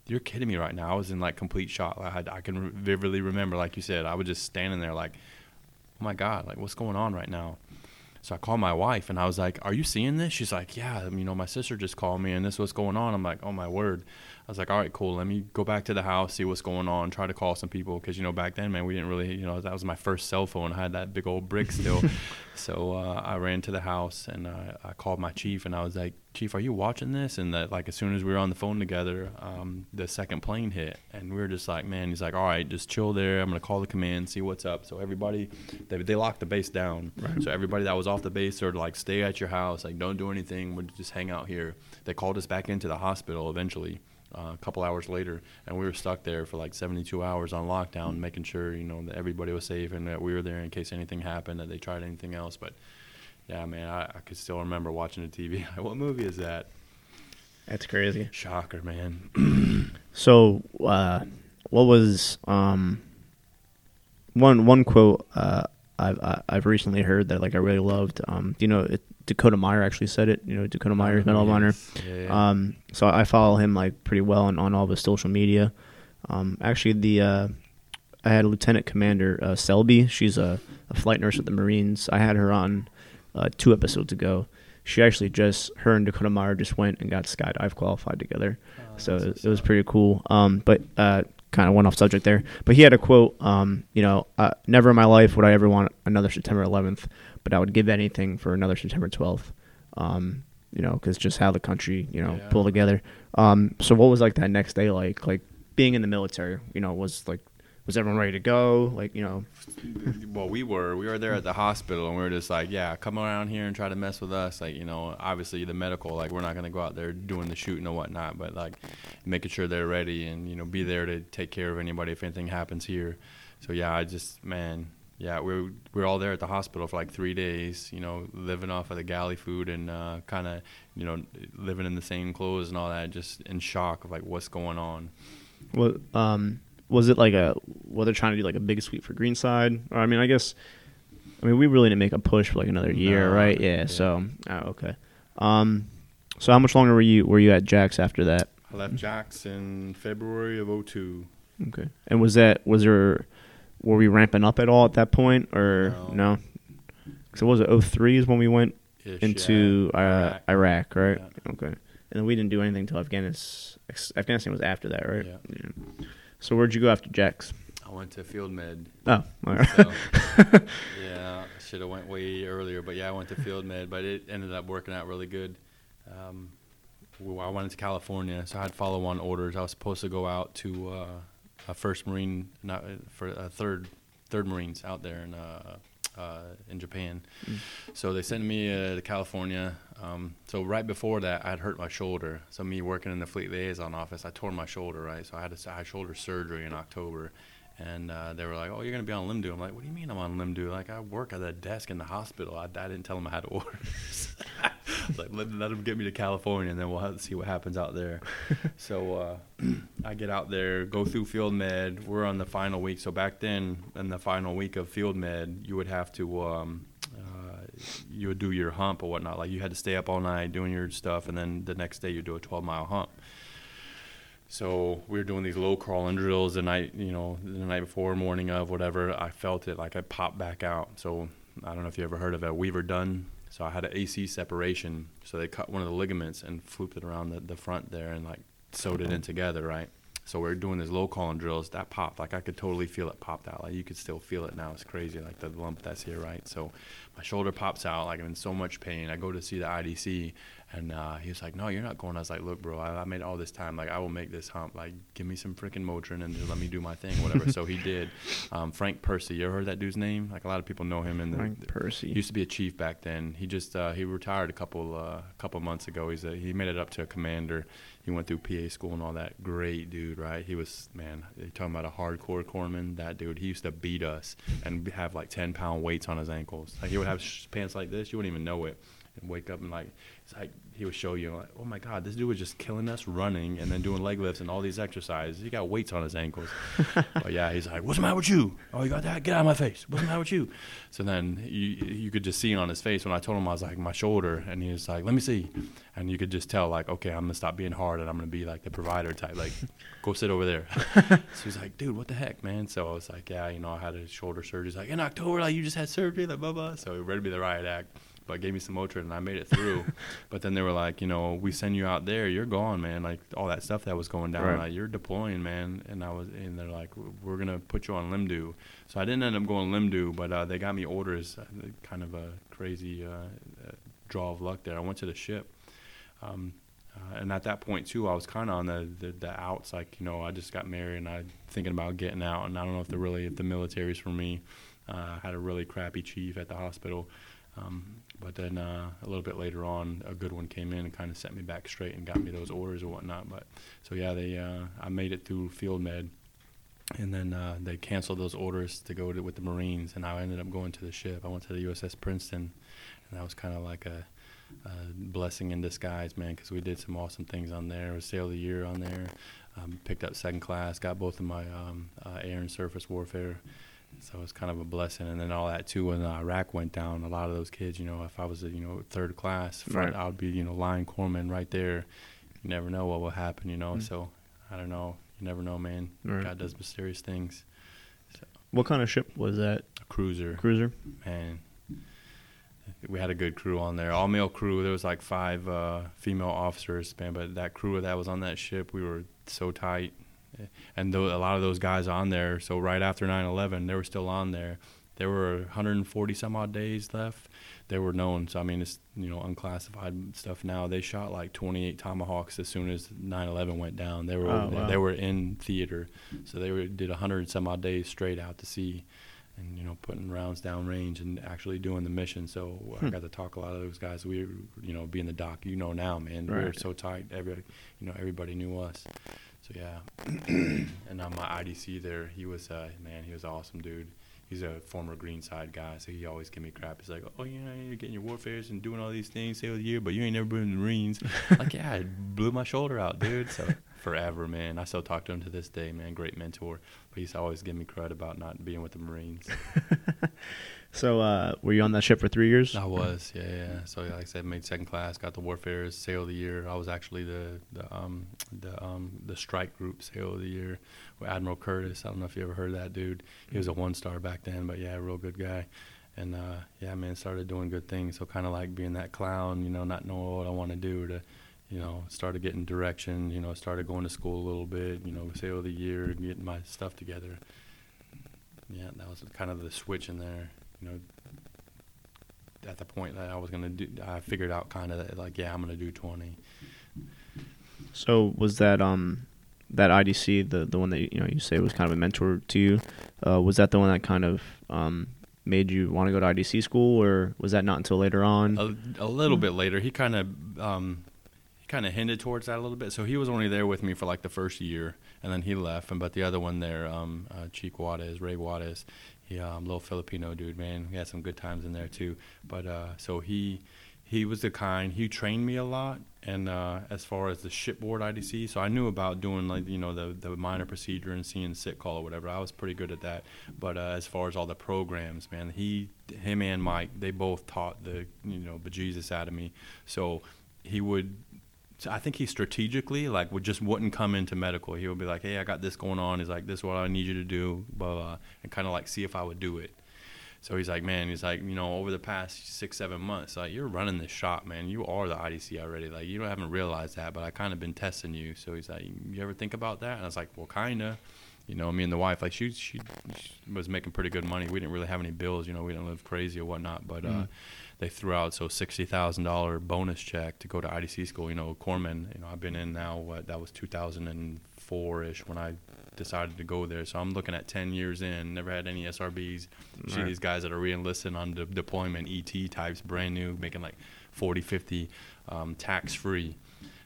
"You're kidding me right now!" I was in like complete shock. I had, I can vividly remember, like you said, I was just standing there, like, "Oh my God, like what's going on right now?" So I called my wife and I was like, "Are you seeing this?" She's like, "Yeah, you know, my sister just called me and this what's going on." I'm like, "Oh my word." I was like, "All right, cool. Let me go back to the house, see what's going on, try to call some people because you know back then, man, we didn't really, you know, that was my first cell phone. I had that big old brick still." so uh, I ran to the house and uh, I called my chief and I was like, "Chief, are you watching this?" And that like as soon as we were on the phone together, um, the second plane hit and we were just like, "Man," he's like, "All right, just chill there. I'm gonna call the command, see what's up." So everybody, they, they locked the base down. Right. So everybody that was off the base or like stay at your house, like don't do anything. We'll just hang out here. They called us back into the hospital eventually. Uh, a couple hours later, and we were stuck there for like 72 hours on lockdown, making sure you know that everybody was safe and that we were there in case anything happened, that they tried anything else. But yeah, man, I, I could still remember watching the TV. what movie is that? That's crazy. Shocker, man. so, uh, what was um, one one quote uh, I've I've recently heard that like I really loved. Um, you know, it, Dakota Meyer actually said it. You know, Dakota Meyer, Medal of Honor. Yeah, yeah. Um, so I follow him like pretty well on, on all of his social media. Um, actually, the uh, I had Lieutenant Commander uh, Selby. She's a, a flight nurse with the Marines. I had her on uh, two episodes ago. She actually just her and Dakota Meyer just went and got skydive qualified together. Oh, so it, it was pretty cool. Um, but uh, kind of went off subject there. But he had a quote, um, you know, uh, never in my life would I ever want another September 11th, but I would give anything for another September 12th. Um, you know, because just how the country, you know, yeah. pulled together. Um, so what was like that next day like? Like being in the military, you know, was like was everyone ready to go? Like, you know. well, we were. We were there at the hospital, and we were just like, yeah, come around here and try to mess with us. Like, you know, obviously the medical, like, we're not gonna go out there doing the shooting or whatnot, but like, making sure they're ready and you know, be there to take care of anybody if anything happens here. So yeah, I just man, yeah, we were, we were all there at the hospital for like three days. You know, living off of the galley food and uh, kind of you know living in the same clothes and all that, just in shock of like what's going on. Well, um, was it like a? Well, they're trying to do like a big sweep for Greenside, or I mean, I guess. I mean, we really didn't make a push for like another year, No, right? Yeah. yeah. So, oh, okay. Um, so how much longer were you were you at Jax after that? I left Jax in February of 02. Okay. And was that was there? Were we ramping up at all at that point, or No. no? So was it 03 is when we went Ish, into yeah. uh, Iraq, right? Yeah. Okay. And then we didn't do anything until Afghanistan. Afghanistan was after that, right? Yeah. So where'd you go after Jax? I went to Field Med. Oh, all right. So, yeah, should have went way earlier, but yeah, I went to Field Med, but it ended up working out really good. Um, I went to California, so I had follow-on orders. I was supposed to go out to uh, a First Marine, not for a third, third Marines out there in uh, uh, in Japan. Mm. So they sent me uh, to California. Um, so right before that, I had hurt my shoulder. So me working in the fleet liaison office, I tore my shoulder. Right, so I had a, I had shoulder surgery in October, and uh, they were like, "Oh, you're gonna be on limb I'm like, "What do you mean I'm on limb Like I work at a desk in the hospital. I, I didn't tell them I had orders. like let, let them get me to California, and then we'll have to see what happens out there. so uh, I get out there, go through field med. We're on the final week. So back then, in the final week of field med, you would have to. Um, uh, you would do your hump or whatnot. Like you had to stay up all night doing your stuff, and then the next day you do a 12 mile hump. So we were doing these low crawling drills the night, you know, the night before, morning of, whatever. I felt it like I popped back out. So I don't know if you ever heard of a Weaver Dunn. So I had an AC separation. So they cut one of the ligaments and flooped it around the, the front there and like sewed it in uh-huh. together, right? So we are doing these low calling drills. That popped. Like I could totally feel it popped out. Like you could still feel it now. It's crazy. Like the lump that's here, right? So my shoulder pops out. Like I'm in so much pain. I go to see the IDC, and uh, he was like, "No, you're not going." I was like, "Look, bro, I, I made all this time. Like I will make this hump. Like give me some freaking Motrin and just let me do my thing, whatever." so he did. Um, Frank Percy. You ever heard that dude's name? Like a lot of people know him in the. Frank Percy. Used to be a chief back then. He just uh, he retired a couple uh, couple months ago. He's a, he made it up to a commander. He went through PA school and all that. Great dude, right? He was man. You're talking about a hardcore corpsman. That dude. He used to beat us and have like ten pound weights on his ankles. Like he would have sh- pants like this. You wouldn't even know it. And wake up and like it's like he would show you like, oh my god, this dude was just killing us running and then doing leg lifts and all these exercises. He got weights on his ankles. but yeah, he's like, what's the matter with you? Oh, you got that? Get out of my face. What's the matter with you? So then you you could just see on his face when I told him I was like my shoulder, and he was like, let me see, and you could just tell like, okay, I'm gonna stop being hard and I'm gonna be like the provider type, like go sit over there. so he's like, dude, what the heck, man? So I was like, yeah, you know, I had a shoulder surgery. He's like, in October, like you just had surgery, like blah blah. So he read me the riot act but gave me some Motrin and I made it through. but then they were like, you know, we send you out there, you're gone, man. Like all that stuff that was going down, Right. like you're deploying, man. And I was, and they're like, we're gonna put you on Limdu. So I didn't end up going Limdu, but uh, they got me orders. uh, Kind of a crazy uh, uh, draw of luck there. I went to the ship. Um, uh, and at that point too, I was kind of on the, the the outs. Like you know, I just got married and I thinking about getting out. And I don't know if the really if the military's for me. Uh, I had a really crappy chief at the hospital. Um, but then uh, a little bit later on, a good one came in and kind of set me back straight and got me those orders or whatnot. But so yeah, they uh, I made it through field med, and then uh, they canceled those orders to go to, with the Marines, and I ended up going to the ship. I went to the USS Princeton, and that was kind of like a, a blessing in disguise, man, because we did some awesome things on there. Was Sailor of the Year on there. Um, picked up second class, got both of my um, uh, air and surface warfare so it's kind of a blessing. And then all that too, when Iraq went down, a lot of those kids, you know, if I was a you know third class, front, Right. I would be you know line corpsman right there. You never know what will happen, you know. Mm. So I don't know. You never know, man. Right. God does mysterious things. What kind of ship was that? A cruiser, Cruiser. man. We had a good crew on there, all male crew. There was like five uh, female officers, man. But that crew that was on that ship, we were so tight and tho- a lot of those guys on there. So right after 9/11, they were still on there. There were 140 some odd days left. They were known. So I mean, it's you know unclassified stuff now. They shot like 28 tomahawks as soon as 9/11 went down. They were Oh, wow. they were in theater, so they were, did 100 some odd days straight out to sea. And you know, putting rounds down range and actually doing the mission. So I Hmm. got to talk a lot of those guys. We, were, you know, being the doc, you know now, man. We were so tight. Every, you know, everybody knew us. So yeah, and on my IDC there, he was uh, man, he was an awesome dude. he's a former Greenside guy, so he always give me crap. He's like, "Oh, you know, you're getting your warfares and doing all these things, say the year, but you ain't never been in the Marines." like, yeah, I blew my shoulder out, dude. So forever, man. I still talk to him to this day, man. Great mentor, but he's always give me credit about not being with the Marines. so, uh, were you on that ship for three years? I was, yeah, yeah. So, like I said, made second class, got the warfares, sailor of the year. I was actually the the um the um the strike group sailor of the year with Admiral Curtis. I don't know if you ever heard that dude. He was a one star back then, but yeah, real good guy. And uh, yeah, man, started doing good things. So kind of like being that clown, you know, not knowing what I want to do to, you know, started getting direction. You know, started going to school a little bit. You know, say over the year, and getting my stuff together. Yeah, that was kind of the switch in there. You know, at the point that I was gonna do, I figured out kind of that like, yeah, I'm gonna do 20. So was that um that IDC the the one that you know you say was kind of a mentor to you? Uh, was that the one that kind of um made you want to go to IDC school, or was that not until later on? A, a little bit later, he kind of um, kind of hinted towards that a little bit. So he was only there with me for like the first year, and then he left. And but the other one there, um, uh, Cheek Juarez, Ray Juarez, he um, little Filipino dude, man. We had some good times in there too. But uh, so he he was the kind he trained me a lot and uh, as far as the shipboard idc so i knew about doing like you know the, the minor procedure and seeing sit call or whatever i was pretty good at that but uh, as far as all the programs man he him and mike they both taught the you know bejesus out of me so he would I think he strategically like would just wouldn't come into medical. He would be like, "Hey, I got this going on." He's like, "This is what I need you to do," blah blah, and kind of like see if I would do it. So he's like, man, he's like, you know, over the past six, seven months, like you're running this shop, man. You are the IDC already. Like you don't haven't realized that, but I kind of been testing you. So he's like, you ever think about that? And I was like, well, kinda. You know, me and the wife, like she, she, she was making pretty good money. We didn't really have any bills. You know, we didn't live crazy or whatnot. But mm. uh, they threw out so sixty thousand dollar bonus check to go to IDC school. You know, Corman. You know, I've been in now. What that was two thousand and four ish when I decided to go there. So I'm looking at 10 years in, never had any SRBs. Right. See these guys that are re-enlisted on de- deployment, ET types, brand new, making like 40, 50 um, tax free.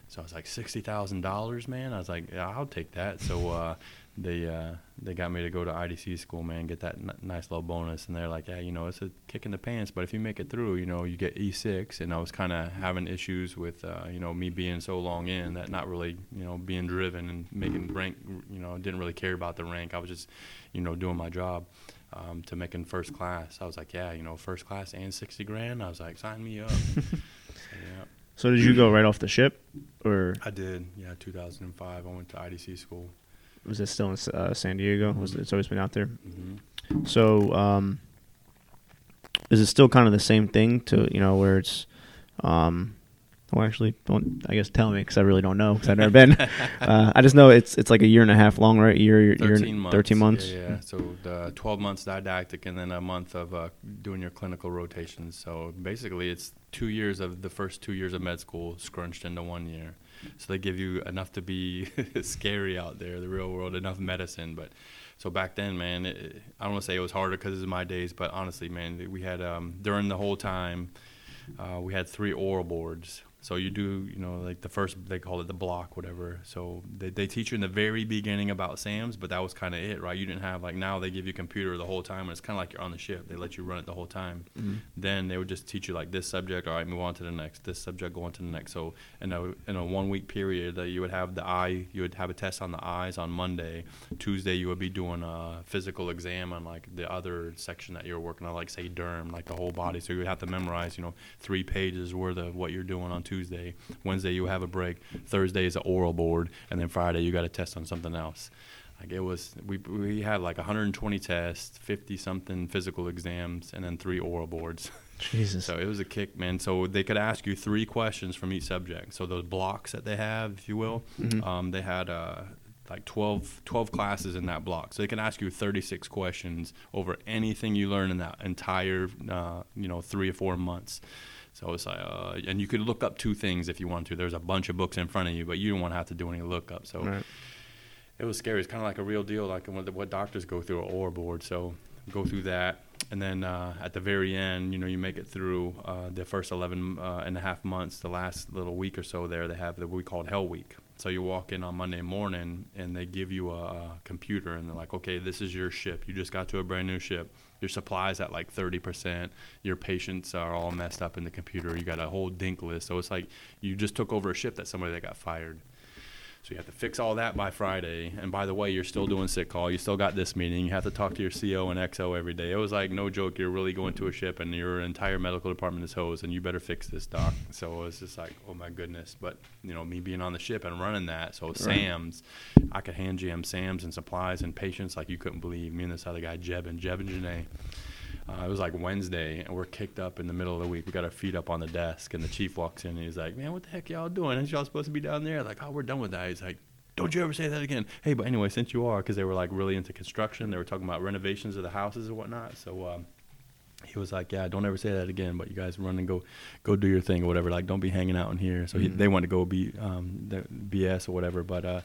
So I was like $60,000, man. I was like, yeah, I'll take that. So uh, they uh, they got me to go to IDC school, man, get that n- nice little bonus, and they're like, yeah, you know, it's a kick in the pants, but if you make it through, you know, you get E6, and I was kind of having issues with, uh, you know, me being so long in that not really, you know, being driven and making rank, you know, didn't really care about the rank. I was just, you know, doing my job. Um, to making first class, I was like, yeah, you know, first class and sixty grand. I was like, sign me up. so, yeah. So did you go right off the ship, or? I did. Yeah, 2005. I went to IDC school was it still in uh, San Diego? Was it, it's always been out there? Mm-hmm. So, um, is it still kind of the same thing to you know where it's, um, well, actually, don't I guess tell me because I really don't know because I've never been. uh, I just know it's it's like a year and a half long, right? Year, thirteen year, months. Thirteen months. Yeah, yeah. So the twelve months didactic, and then a month of uh, doing your clinical rotations. So basically, it's two years of the first two years of med school scrunched into one year so they give you enough to be scary out there, the real world, enough medicine. But so back then, man, it, I don't want to say it was harder because it's my days, but honestly, man, we had um, during the whole time, uh, we had three oral boards so you do, you know, like the first they call it the block, whatever. So they, they teach you in the very beginning about SAMs, but that was kind of it, right? You didn't have like now they give you a computer the whole time, and it's kind of like you're on the ship. They let you run it the whole time. Mm-hmm. Then they would just teach you like this subject. All right, move on to the next. This subject, go on to the next. So in a in a one week period, that uh, you would have the eye, you would have a test on the eyes on Monday. Tuesday you would be doing a physical exam on like the other section that you're working on, like say derm, like the whole body. So you would have to memorize, you know, three pages worth of what you're doing on Tuesday. Wednesday you have a break. Thursday is an oral board, and then Friday you got to test on something else. Like it was, we we had like 120 tests, 50 something physical exams, and then three oral boards. Jesus. so it was a kick, man. So they could ask you three questions from each subject. So those blocks that they have, if you will, mm-hmm. um, they had uh, like 12, 12 classes in that block. So they can ask you 36 questions over anything you learn in that entire, uh, you know, three or four months. So it's like, uh, and you could look up two things if you want to. There's a bunch of books in front of you, but you don't want to have to do any lookup. So right. it was scary. It's kind of like a real deal, like what, what doctors go through or board. So go through that. And then uh, at the very end, you know, you make it through uh, the first 11 uh, and a half months, the last little week or so there, they have what we call Hell Week. So you walk in on Monday morning and they give you a, a computer and they're like, okay, this is your ship. You just got to a brand new ship. Your supplies at like 30%. Your patients are all messed up in the computer. You got a whole dink list. So it's like you just took over a ship that somebody that got fired. So you have to fix all that by Friday. And by the way, you're still doing sick call. You still got this meeting. You have to talk to your CO and XO every day. It was like no joke. You're really going to a ship, and your entire medical department is hosed, and you better fix this, doc. So it was just like, oh my goodness. But you know, me being on the ship and running that, so SAMs, I could hand jam SAMs and supplies and patients like you couldn't believe. Me and this other guy, Jeb and Jeb and Janae. Uh, it was like Wednesday, and we're kicked up in the middle of the week. We got our feet up on the desk, and the chief walks in, and he's like, "Man, what the heck y'all doing? Aren't y'all supposed to be down there?" Like, "Oh, we're done with that." He's like, "Don't you ever say that again." Hey, but anyway, since you are, because they were like really into construction, they were talking about renovations of the houses and whatnot. So um, he was like, "Yeah, don't ever say that again." But you guys run and go, go do your thing or whatever. Like, don't be hanging out in here. So he, Mhm. they wanted to go be um, the BS or whatever. But uh,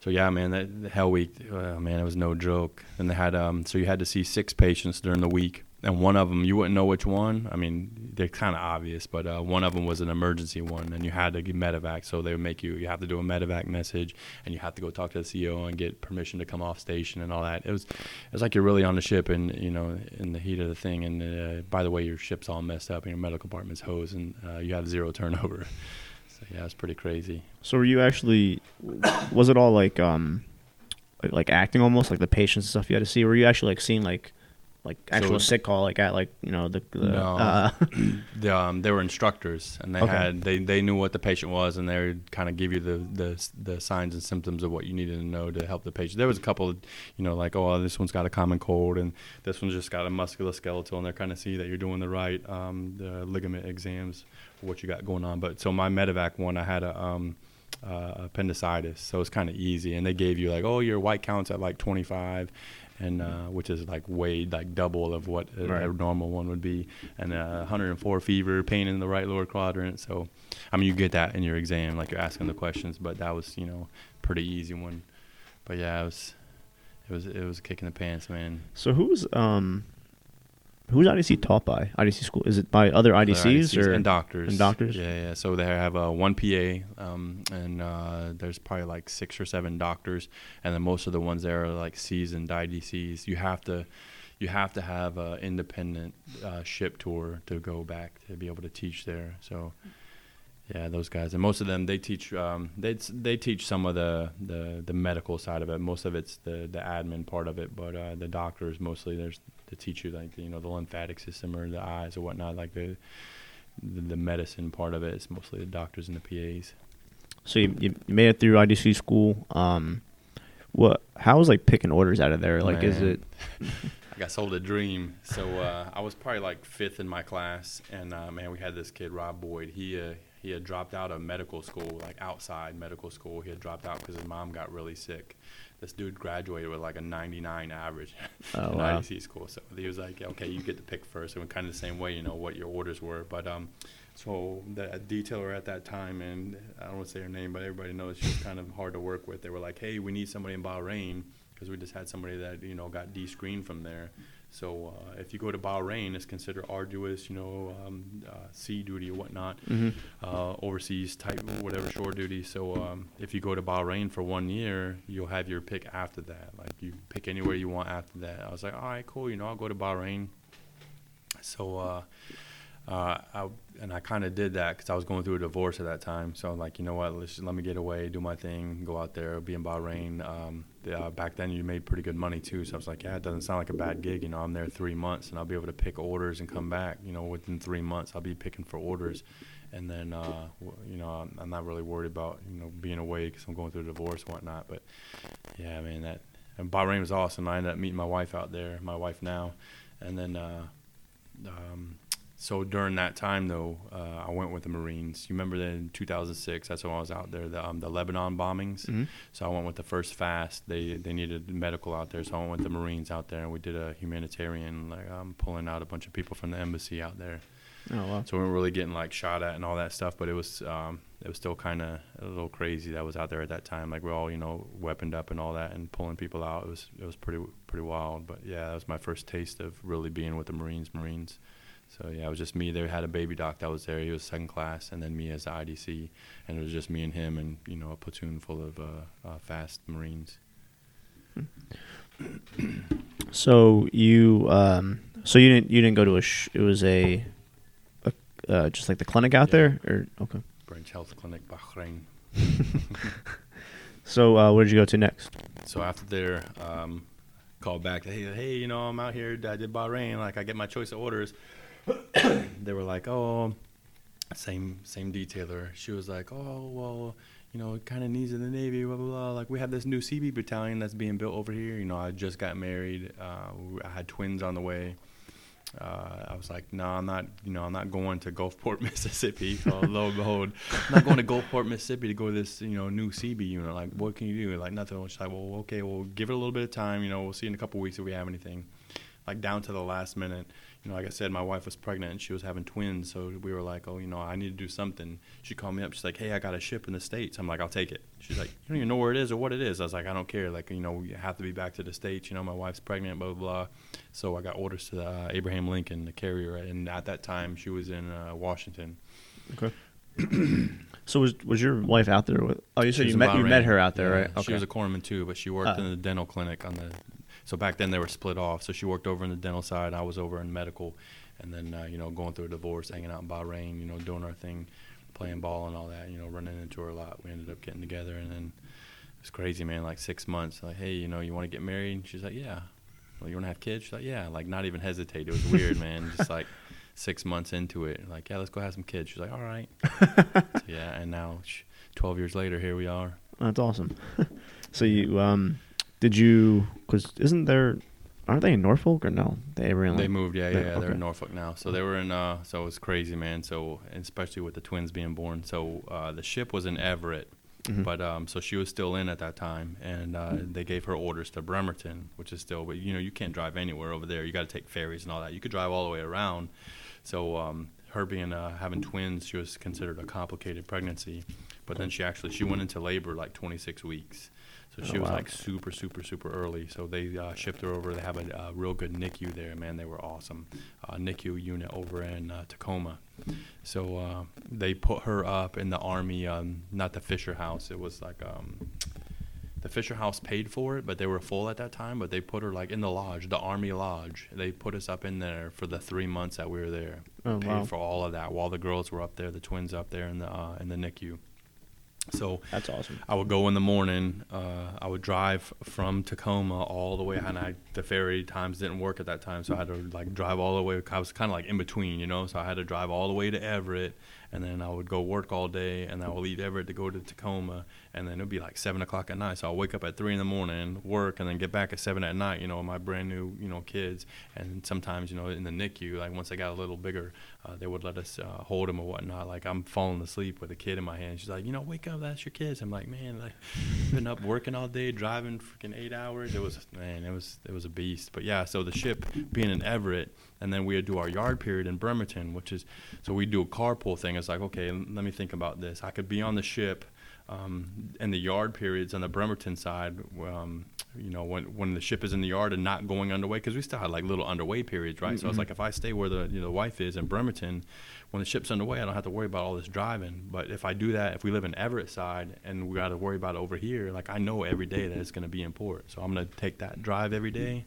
so yeah, man, that the hell week, uh, man, it was no joke. And they had um, so you had to see six patients during the week, and one of them you wouldn't know which one. I mean, they're kind of obvious, but uh, one of them was an emergency one, and you had to get medevac. So they would make you you have to do a medevac message, and you have to go talk to the CEO and get permission to come off station and all that. It was it was like you're really on the ship and you know in the heat of the thing. And uh, by the way, your ship's all messed up and your medical department's hosed, and uh, you have zero turnover. So yeah, it's pretty crazy. So were you actually? Was it all like um, like, acting almost like the patients and stuff you had to see? Were you actually like seeing like, like actual So- sick call like at like you know the, the No. uh, The, um, they were instructors, and they Okay. had they, they knew what the patient was, and they would kind of give you the, the the signs and symptoms of what you needed to know to help the patient. There was a couple, of, you know, like oh this one's got a common cold, and this one's just got a musculoskeletal, and they're kind of see that you're doing the right um, the ligament exams for what you got going on. But so my medevac one, I had a um, uh, appendicitis, so it's kind of easy, and they gave you like oh your white counts at like 25. And uh, which is like way like double of what a, a normal one would be, and uh, 104 fever, pain in the right lower quadrant. So, I mean, you get that in your exam, like you're asking the questions, but that was, you know, pretty easy one. But yeah, it was, it was, it was a kick in the pants, man. so who's um, who's IDC taught by? IDC school? Is it by other Other IDCs, or and doctors and doctors? Yeah, yeah. So they have uh, one PA, um, and uh, there's probably like six or seven doctors, and then most of the ones there are like seasoned IDCs. You have to. You have to have an independent uh, ship tour to go back to be able to teach there. So, Yeah, those guys, and most of them they teach um, they they teach some of the, the the medical side of it. Most of it's the the admin part of it, but uh, the doctors mostly there's to teach you like you know the lymphatic system or the eyes or whatnot. Like the the, the medicine part of it is mostly the doctors and the PAs. So you, you made it through IDC school. Um, what? How was like picking orders out of there? Like, is it? I got sold a dream. So uh, I was probably like fifth in my class, and uh, man, we had this kid Rob Boyd. He uh, he had dropped out of medical school, like outside medical school. He had dropped out because his mom got really sick. This dude graduated with like a 99 average Oh, in wow. IDC school. So he was like, okay, you get to pick first, and kind of the same way, you know, what your orders were. But um, so the detailer at that time, and I don't want to say her name, but everybody knows she was kind of hard to work with. They were like, hey, we need somebody in Bahrain because we just had somebody that you know got de-screened from there. So uh, if you go to Bahrain, it's considered arduous, you know, um, uh, sea duty or whatnot, hmm uh, overseas type whatever shore duty. So um, if you go to Bahrain for one year, you'll have your pick after that. Like you pick anywhere you want after that. I was like, all right, cool. You know, I'll go to Bahrain. So. Uh, uh, I, and I kind of did that because I was going through a divorce at that time. So I'm like, you know what? Let's just let me get away, do my thing, go out there, be in Bahrain. Um, uh, back then, you made pretty good money too. So I was like, yeah, it doesn't sound like a bad gig. You know, I'm there three months, and I'll be able to pick orders and come back. You know, within three months, I'll be picking for orders. And then, uh, you know, I'm, I'm not really worried about you know being away because I'm going through a divorce and whatnot. But yeah, I mean that and Bahrain was awesome. I ended up meeting my wife out there, my wife now, and then. Uh, um, so during that time, though, uh, I went with the Marines. You remember that in 2006? That's when I was out there. The, um, the Lebanon bombings. hmm So I went with the first fast. They they needed medical out there, so I went with the Marines out there, and we did a humanitarian, like um, pulling out a bunch of people from the embassy out there. Oh wow. So we weren't really getting like shot at and all that stuff, but it was um, it was still kind of a little crazy that was out there at that time. Like we're all you know weaponed up and all that, and pulling people out. It was it was pretty pretty wild. But yeah, that was my first taste of really being with the Marines. Marines. So yeah, it was just me. They had a baby doc that was there. He was second class, and then me as the IDC, and it was just me and him, and you know a platoon full of uh, uh, fast Marines. So you, um, so you didn't you didn't go to a sh- it was a, a uh, just like the clinic out Yeah. there or okay. Branch Health Clinic, Bahrain. So uh, where did you go to next? So after there, um, called back. Hey, hey, you know, I'm out here. I did Bahrain. Like, I get my choice of orders. they were like, oh, same same detailer. She was like, oh, well, you know, it kind of needs in the Navy. Blah blah blah. Like, we have this new CB battalion that's being built over here. You know, I just got married. Uh, I had twins on the way. Uh, I was like, no, I'm not. You know, I'm not going to Gulfport, Mississippi. So lo and behold, I'm not going to Gulfport, Mississippi to go to this, you know, new CB unit. Like, what can you do? Like, nothing. She's like, well, okay, we'll give it a little bit of time. You know, we'll see in a couple weeks if we have anything. Like down to the last minute. You know, like I said, my wife was pregnant and she was having twins, so we were like, oh, you know, I need to do something. She called me up. She's like, hey, I got a ship in the states. I'm like, I'll take it. She's like, you don't even know where it is or what it is. I was like, I don't care. Like, you know, we have to be back to the states. You know, my wife's pregnant, blah blah blah. So I got orders to the uh, Abraham Lincoln, the carrier, and at that time she was in uh, Washington. Okay. so was was your wife out there with? Oh, you said you met you met her out there, Yeah, right? Okay. She was a corpsman too, but she worked Uh. in the dental clinic on the. So back then they were split off. So she worked over in the dental side. I was over in medical, and then uh, you know going through a divorce, hanging out in Bahrain, you know doing our thing, playing ball and all that. You know running into her a lot. We ended up getting together, and then it was crazy, man. Like six months. Like hey, you know you want to get married? And she's like yeah. Well, you want to have kids? She's like yeah. Like not even hesitate. It was weird, man. Just like six months into it, like yeah, let's go have some kids. She's like all right. so, yeah, and now. sh- 12 years later, here we are. That's awesome. so you um, did you? Because isn't there? Aren't they in Norfolk or no? They were in. They moved, yeah, yeah, yeah. They're in Norfolk now. So they were in. Uh, so it was crazy, man. So especially with the twins being born. So uh, the ship was in Everett, Mhm. but um, so she was still in at that time, and uh, they gave her orders to Bremerton, which is still. But you know, you can't drive anywhere over there. You got to take ferries and all that. You could drive all the way around. So um, her being uh, having twins, she was considered a complicated pregnancy. But then she actually she went into labor like 26 weeks. So she Oh, was wow. like super, super, super early. So they uh, shipped her over. They have a uh, real good NICU there, man. They were awesome. Uh, NICU unit over in uh, Tacoma. So uh, they put her up in the army, um, not the Fisher House. It was like um, the Fisher House paid for it, but they were full at that time. But they put her like in the lodge, the Army Lodge. They put us up in there for the three months that we were there. Oh, paid wow. for all of that while the girls were up there, the twins up there in the uh, in the NICU. So That's awesome. I would go in the morning. Uh, I would drive from Tacoma all the way, and I, the ferry times didn't work at that time, so I had to like drive all the way. I was kind of like in between, you know. So I had to drive all the way to Everett, and then I would go work all day, and I would leave Everett to go to Tacoma, and then it'd be like seven o'clock at night. So I'll wake up at three in the morning, work, and then get back at seven at night. You know, my brand new, you know, kids, and sometimes, you know, in the NICU, like once they got a little bigger, uh, they would let us uh, hold them or whatnot. Like I'm falling asleep with a kid in my hand. She's like, you know, wake up, that's your kids. I'm like, man, like been up working all day, driving freaking eight hours. It was man, it was it was a beast. But yeah, so the ship being in Everett, and then we would do our yard period in Bremerton, which is so we do a carpool thing. It's like, okay, let me think about this. I could be on the ship. Um, and the yard periods on the Bremerton side, um, you know, when when the ship is in the yard and not going underway, because we still had like little underway periods, right? So it's Mhm. like if I stay where the you know the wife is in Bremerton, when the ship's underway, I don't have to worry about all this driving. But if I do that, if we live in Everett side and we got to worry about it over here, like I know every day that it's going to be in port, so I'm going to take that drive every day.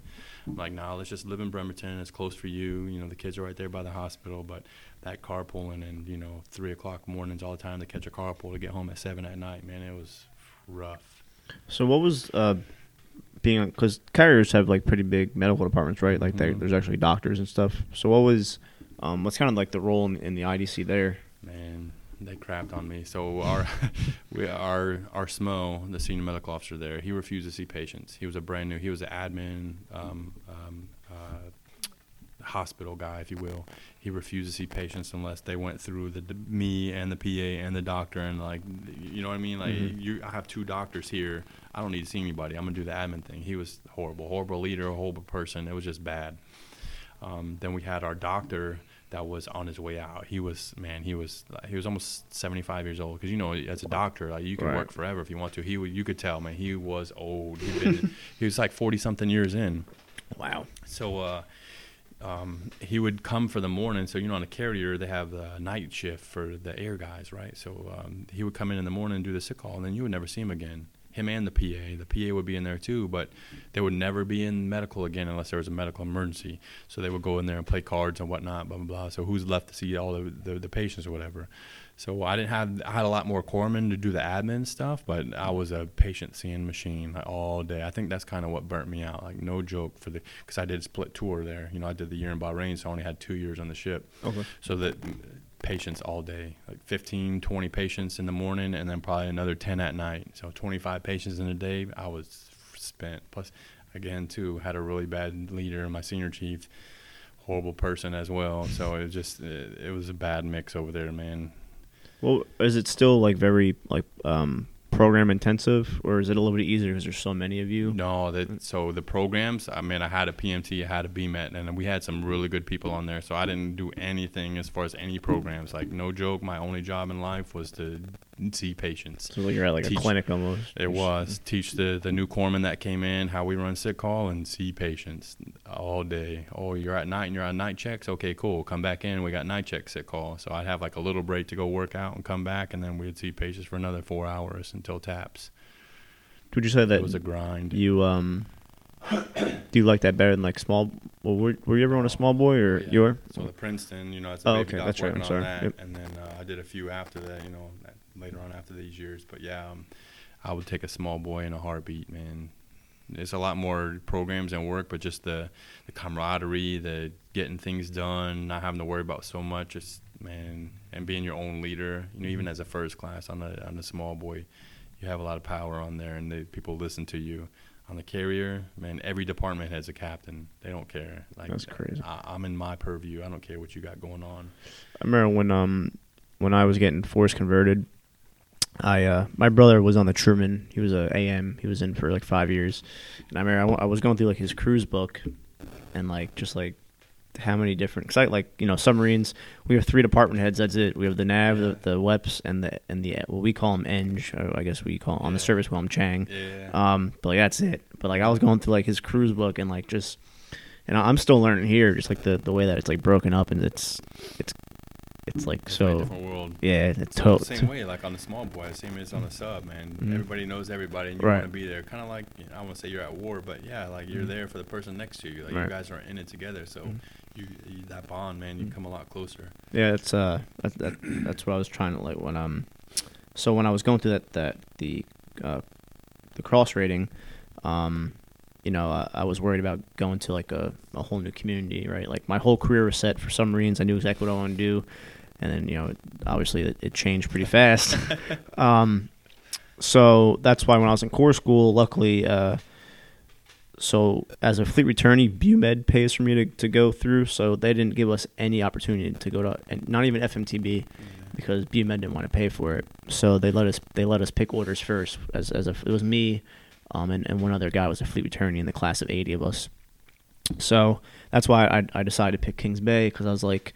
I'm like, nah, let's just live in Bremerton. It's close for you. You know, the kids are right there by the hospital, but that carpooling and you know three o'clock mornings all the time to catch a carpool to get home at seven at night, man, it was rough. So what was uh, being on? Because carriers have like pretty big medical departments, right? Like Mhm. there's actually doctors and stuff. So what was um, what's kind of like the role in, in the IDC there? Man, they crapped on me. So our we our our SMO, the senior medical officer there, he refused to see patients. He was a brand new. He was an admin, um, um, uh, hospital guy, if you will. He refused to see patients unless they went through the, the me and the PA and the doctor and like, you know what I mean? Like Mhm. you, I have two doctors here. I don't need to see anybody. I'm gonna do the admin thing. He was horrible, horrible leader, horrible person. It was just bad. Um, then we had our doctor that was on his way out. He was man, he was he was almost 75 years old because you know as a doctor like, you can Right. work forever if you want to. He you could tell man he was old. Been, he was like 40 something years in. Wow. So uh, um, he would come for the morning. So you know, on a carrier, they have the night shift for the air guys, right? So um, he would come in in the morning and do the sick call, and then you would never see him again. Him and the PA. The PA would be in there too, but they would never be in medical again unless there was a medical emergency. So they would go in there and play cards and whatnot, blah blah blah. So who's left to see all the the, the patients or whatever? So I didn't have I had a lot more corpsmen to do the admin stuff, but I was a patient seeing machine like, all day. I think that's kind of what burnt me out. Like no joke for the because I did split tour there. You know, I did the year in Bahrain, so I only had two years on the ship. Okay. So that patients all day, like 15, 20 patients in the morning, and then probably another 10 at night. So 25 patients in a day. I was spent. Plus, again, too, had a really bad leader, my senior chief, horrible person as well. So it just it, it was a bad mix over there, man. Well, is it still like very like um, program intensive, or is it a little bit easier because there's so many of you? No, that so the programs. I mean, I had a PMT, I had a BMET, and we had some really good people on there. So I didn't do anything as far as any programs. Like no joke, my only job in life was to see patients. So you're at like Teach- a clinic almost. It was teach the the new corpsman that came in how we run sick call and see patients all day. Oh, you're at night and you're on night checks. Okay, cool. Come back in. We got night check sick call. So I'd have like a little break to go work out and come back, and then we'd see patients for another four hours until taps. Would you say that It was a grind. you um do you like that better than like small? Well, were, were you ever on a small boy or Yeah. you were? So the Princeton, you know, it's a Oh, okay, that's right, I'm sorry. that, Yep. and then uh, I did a few after that, you know, that- later on after these years. But yeah, um, I would take a small boy in a heartbeat, man. It's a lot more programs and work, but just the the camaraderie, the getting things done, not having to worry about so much, just man, and being your own leader. You know, even Mm-hmm. as a first class on the on the small boy, you have a lot of power on there, and the people listen to you. On the carrier, man, every department has a captain. They don't care. Like That's crazy. I, I'm in my purview. I don't care what you got going on. I remember when um when I was getting force converted, I uh my brother was on the Truman. He was a AM. He was in for like five years, and I remember I, was going through like his cruise book, and like just like how many different cause I, like you know submarines. We have three department heads. That's it. We have the nav, the, the WEPs, and the and the what we call them Eng. or I guess we call on the service we I'm Chang. Yeah. Um, but like that's it. But like I was going through like his cruise book and like just, and I- I'm still learning here, just like the the way that it's like broken up and it's it's it's like It's so different world. yeah, it's So to- the same way, like on the small boy, same as on the sub, man. Mhm. Everybody knows everybody, and you Right. want to be there. Kind of like you know, I want to say you're at war, but yeah, like you're Mhm. there for the person next to you. Like Right. you guys are in it together, so Mhm. you, you that bond, man, you Mhm. come a lot closer. Yeah, it's uh, that, that that's what I was trying to like when um, so when I was going through that that the uh, the cross rating, um, you know, I, I was worried about going to like a, a whole new community, right? Like my whole career was set for submarines. I knew exactly what I wanted to do, and then you know, obviously it, it changed pretty fast. um, so that's why when I was in core school, luckily, uh, so as a fleet returnee, BUMED pays for me to, to go through. So they didn't give us any opportunity to go to, and not even FMTB, because BUMED didn't want to pay for it. So they let us they let us pick orders first. As as a, it was me, um, and, and one other guy was a fleet returnee in the class of eighty of us. So that's why I I decided to pick Kings Bay because I was like,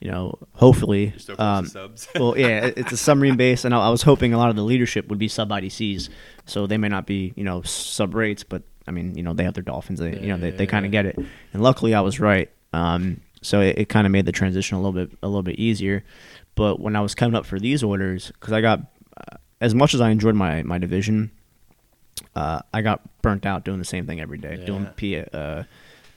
you know, hopefully, You're still close um, subs. well, yeah, it- it's a submarine base, and I, I was hoping a lot of the leadership would be sub IDCs, so they may not be, you know, sub rates, but I mean, you know, they have their dolphins, they, you know, they, they kind of Yeah. get it, and luckily I was right, um, so it, it kind of made the transition a little bit a little bit easier. But when I was coming up for these orders, because I got uh, as much as I enjoyed my my division, uh, I got burnt out doing the same thing every day, doing P, uh,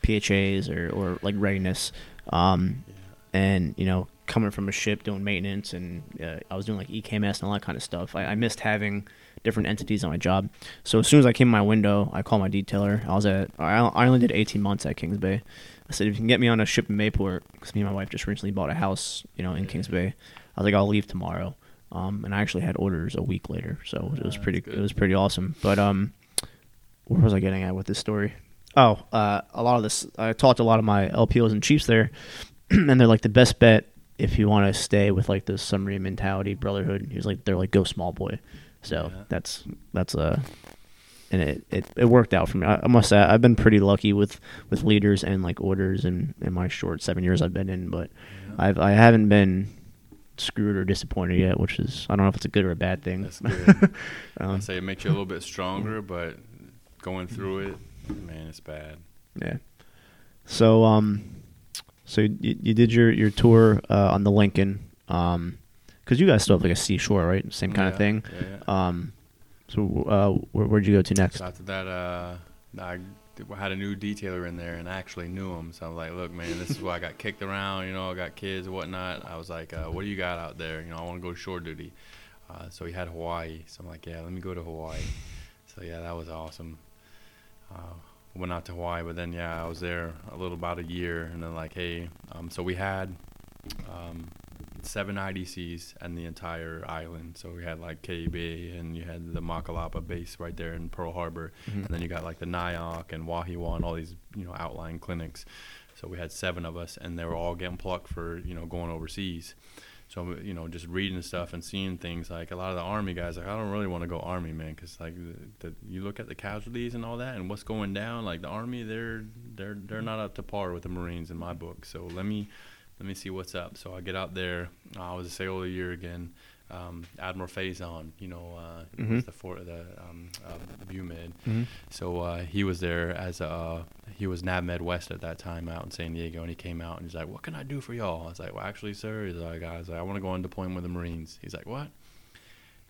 PHAs or or like readiness. Um, Yeah. And you know coming from a ship doing maintenance and uh, i was doing like ekms and all that kind of stuff I, I missed having different entities on my job. So as soon as i came in my window i called my detailer. I was at i I only did 18 months at kings bay. I said if you can get me on a ship in mayport because me and my wife just recently bought a house you know in kings bay i was like i'll leave tomorrow. Um, and i actually had orders a week later so it was pretty it was pretty awesome. But um where was i getting at with this story? Oh uh, a lot of this i talked to a lot of my lpos and chiefs there and they're like the best bet if you want to stay with like the summary mentality brotherhood he was like they're like go small boy so Yeah. that's that's a and it, it, it worked out for me I, I must say i've been pretty lucky with with leaders and like orders in in my short seven years i've been in but Yeah. i've i haven't been screwed or disappointed yet which is i don't know if it's a good or a bad thing That's good. I um, say it makes you a little bit stronger, but going through it, man, it's bad. Yeah. So um So you, you did your your tour uh, on the Lincoln, um, because you guys still have like a seashore, right? Same kind of thing. Yeah, yeah. Um, so uh, where, where'd you go to next? So after that, uh, I had a new detailer in there, and I actually knew him. So I was like, "Look, man, this is why I got kicked around. You know, I got kids and whatnot." I was like, uh, "What do you got out there? You know, I want to go shore duty." Uh, so he had Hawaii. So I'm like, "Yeah, let me go to Hawaii." So yeah, that was awesome. Uh, went out to Hawaii, but then yeah, I was there a little about a year, and then like, hey, um, so we had um, seven IDCs and the entire island. So we had like KB, and you had the Makalapa base right there in Pearl Harbor, Mhm. and then you got like the Nyack and Wahiawa and all these you know outlying clinics. So we had seven of us, and they were all getting plucked for you know going overseas. So you know, just reading stuff and seeing things like a lot of the army guys, like I don't really want to go army, man, because like the, the, you look at the casualties and all that, and what's going down. Like the army, they're they're they're not up to par with the Marines in my book. So let me let me see what's up. So I get out there. I was a sailor year again. Um, Admiral Faison, you know, uh, Mhm. was the for the um, uh, BUMED. Mhm. So uh, he was there as a uh, he was NavMed West at that time out in San Diego, and he came out and he's like, "What can I do for y'all?" I was like, "Well, actually, sir," he's like, "I was like, I want to go on deployment with the Marines." He's like, "What?"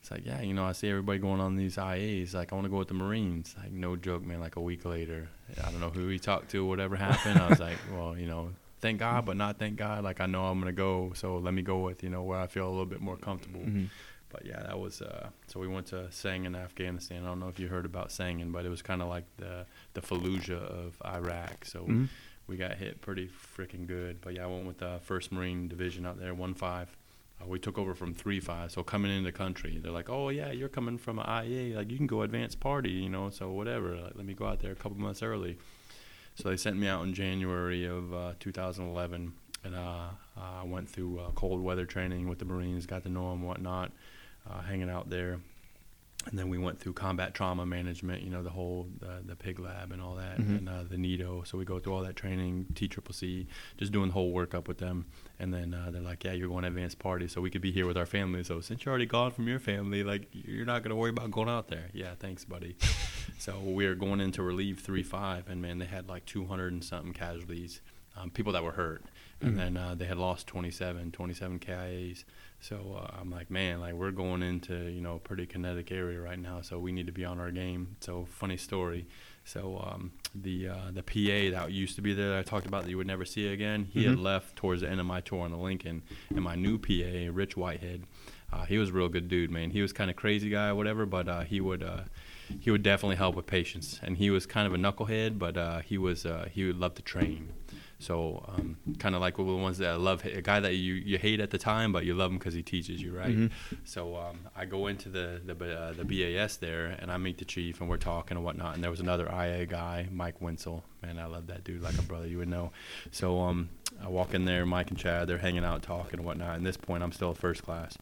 It's like, "Yeah, you know, I see everybody going on these IAs. Like, I want to go with the Marines." Like, no joke, man. Like a week later, I don't know who he talked to, whatever happened. I was like, "Well, you know." Thank God, but not thank God. Like I know I'm gonna go, so let me go with you know where I feel a little bit more comfortable. Mhm. But yeah, that was uh, so we went to Sangin, Afghanistan. I don't know if you heard about Sangin, but it was kind of like the the Fallujah of Iraq. So Mhm. we got hit pretty freaking good. But yeah, I went with the First Marine Division out there, one five. Uh, we took over from three five. So coming into the country, they're like, "Oh yeah, you're coming from IA. Like you can go advanced party, you know. So whatever. Like, let me go out there a couple months early." So they sent me out in January of uh, 2011, and uh, I went through uh, cold weather training with the Marines, got to know them, whatnot, uh, hanging out there. And then we went through combat trauma management, you know, the whole uh, the pig lab and all that, Mhm. and uh, the NITO. So we go through all that training, TCCC, just doing the whole workup with them. And then uh, they're like, "Yeah, you're going to advanced party, so we could be here with our family. So since you're already gone from your family, like you're not gonna worry about going out there." Yeah, thanks, buddy. so we are going into relieve three five, and man, they had like 200 and something casualties, um, people that were hurt, and then uh, they had lost 27, 27 KIAs. So uh, I'm like, man, like we're going into you know a pretty kinetic area right now, so we need to be on our game. So funny story. So um, the uh, the PA that used to be there that I talked about that you would never see again, he had Mhm. left towards the end of my tour on the Lincoln, and my new PA, Rich Whitehead, uh, he was a real good dude, man. He was kind of crazy guy, or whatever, but uh, he would uh, he would definitely help with patients, and he was kind of a knucklehead, but uh, he was uh, he would love to train. So um, kind of like the ones that I love, a guy that you, you hate at the time, but you love him because he teaches you, right? Mhm. So um, I go into the the, uh, the BAS there, and I meet the chief, and we're talking and whatnot. And there was another IA guy, Mike Winsel. Man, I love that dude like a brother. You would know. So um, I walk in there, Mike and Chad, they're hanging out, talking and whatnot. And at this point, I'm still first class.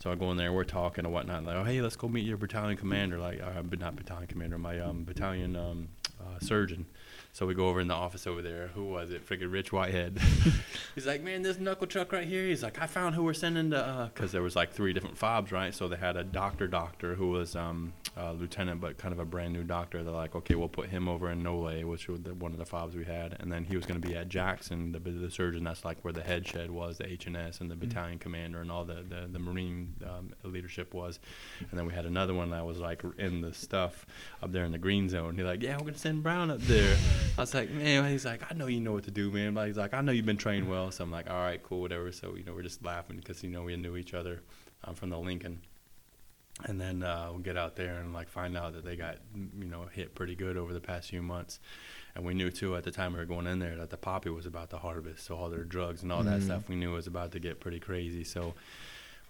So I go in there, we're talking and whatnot. Like, oh, hey, let's go meet your battalion commander. Like, uh, but not battalion commander, my um, battalion um, uh, surgeon. So we go over in the office over there. Who was it? Freaking Rich Whitehead. He's like, man, this knuckle truck right here. He's like, I found who we're sending to, because there was like three different fobs, right? So they had a doctor, doctor who was um, a lieutenant, but kind of a brand new doctor. They're like, okay, we'll put him over in Nolay, which was the, one of the fobs we had, and then he was going to be at Jackson, the, the surgeon. That's like where the head shed was, the H&S, and S, and the battalion commander, and all the the, the Marine um, leadership was. And then we had another one that was like in the stuff up there in the green zone. He's like, yeah, we're gonna send Brown up there. I was like, man, he's like, I know you know what to do, man. But he's like, I know you've been trained well. So I'm like, all right, cool, whatever. So you know, we're just laughing because you know we knew each other um, from the Lincoln. And then uh, we'll get out there and like find out that they got you know hit pretty good over the past few months, and we knew too at the time we were going in there that the poppy was about to harvest, so all their drugs and all that Mm. stuff we knew was about to get pretty crazy. So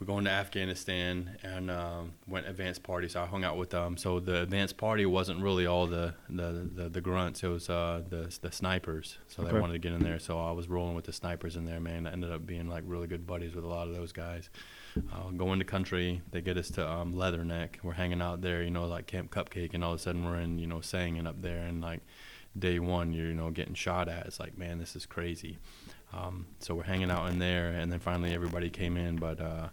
we're going to Afghanistan and um, went advanced party. So I hung out with them. So the advanced party wasn't really all the the, the, the grunts. It was uh, the the snipers. So Okay. they wanted to get in there. So I was rolling with the snipers in there, man. I ended up being like really good buddies with a lot of those guys. Uh, go into country. They get us to um, Leatherneck. We're hanging out there, you know, like Camp Cupcake, and all of a sudden we're in, you know, Sangin up there, and like day one, you're, you know, getting shot at. It's like, man, this is crazy. Um, so we're hanging out in there, and then finally everybody came in, but. Uh,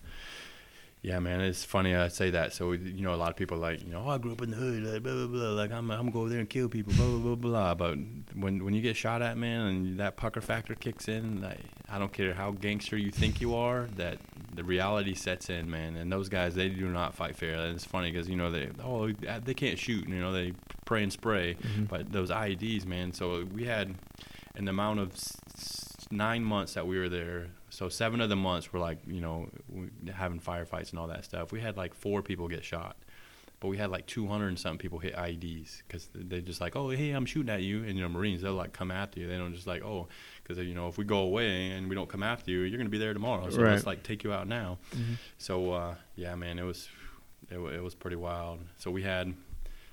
Yeah, man, it's funny I say that. So you know, a lot of people are like, you know, oh, I grew up in the hood, like blah blah blah. Like I'm, I'm gonna go over there and kill people, blah blah blah blah. But when when you get shot at, man, and that pucker factor kicks in, like, I don't care how gangster you think you are, that the reality sets in, man. And those guys, they do not fight fair. And it's funny because you know they, oh, they can't shoot, you know, they pray and spray. Mm-hmm. But those IEDs, man. So we had an amount of s- nine months that we were there. So seven of the months were like, you know, having firefights and all that stuff. We had like four people get shot, but we had like 200 and something people hit IEDs because they just like, oh, hey, I'm shooting at you. And you know, Marines, they'll like come after you. They don't just like, oh, because you know, if we go away and we don't come after you, you're gonna be there tomorrow. So Right. let's like take you out now. So uh, yeah, man, it was it, it was pretty wild. So we had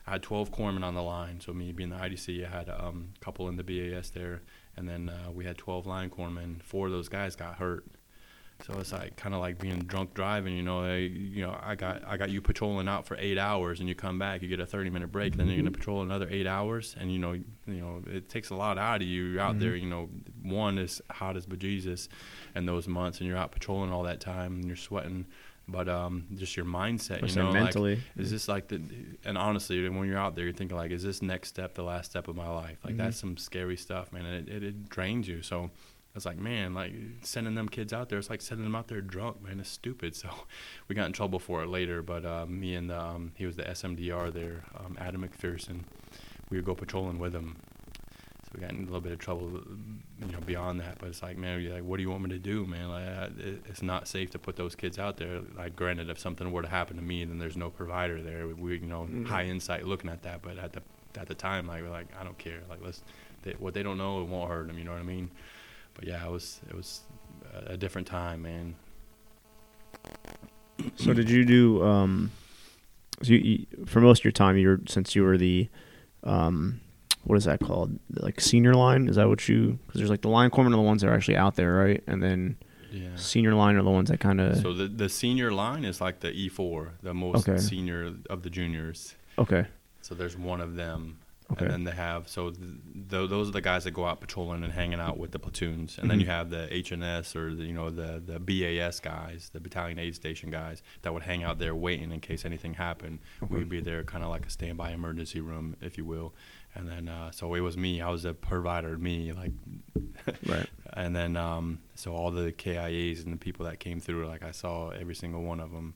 I had 12 corpsmen on the line. So me being the IDC, I had a um, couple in the BAS there, and then uh, we had 12 line corpsmen. Four of those guys got hurt. So it's like kind of like being drunk driving, you know. They, you know, I got I got you patrolling out for eight hours, and you come back, you get a 30 minute break, then you're gonna patrol another eight hours, and you know, you know, it takes a lot out of you. You're out there, you know, one is hot as bejesus, in those months, and you're out patrolling all that time, and you're sweating, but um, just your mindset, you know, like, is this like the and honestly when you're out there you're thinking like is this next step the last step of my life? Like Mhm. that's some scary stuff man and it, it, it drains you. So I was like man like sending them kids out there it's like sending them out there drunk man it's stupid. So we got in trouble for it later but uh, me and um, he was the SMDR there um, Adam McPherson. We would go patrolling with him we got in a little bit of trouble you know beyond that but it's like man you're like what do you want me to do man? Like I, it's not safe to put those kids out there. Like granted if something were to happen to me then there's no provider there. We you know Mhm. high insight looking at that but at the at the time like we're like I don't care. Like let's they, what they don't know it won't hurt them you know what I mean? But yeah it was it was a, a different time man. So did you do um so you, you, for most of your time you were since you were the um what is that called like senior line is that what you because there's like the line corpsmen are the ones that are actually out there right and then yeah senior line are the ones that kind of so the the senior line is like the E4 the most Okay. senior of the juniors okay so there's one of them okay And then they have so th- th- those are the guys that go out patrolling and hanging out with the platoons. And then Mhm. you have the H&S or the, you know the the BAS guys, the battalion aid station guys that would hang out there waiting in case anything happened. Okay. We'd be there kind of like a standby emergency room, if you will. And then uh, so it was me. I was the provider. Me like right and then um, so all the KIAs and the people that came through, like I saw every single one of them.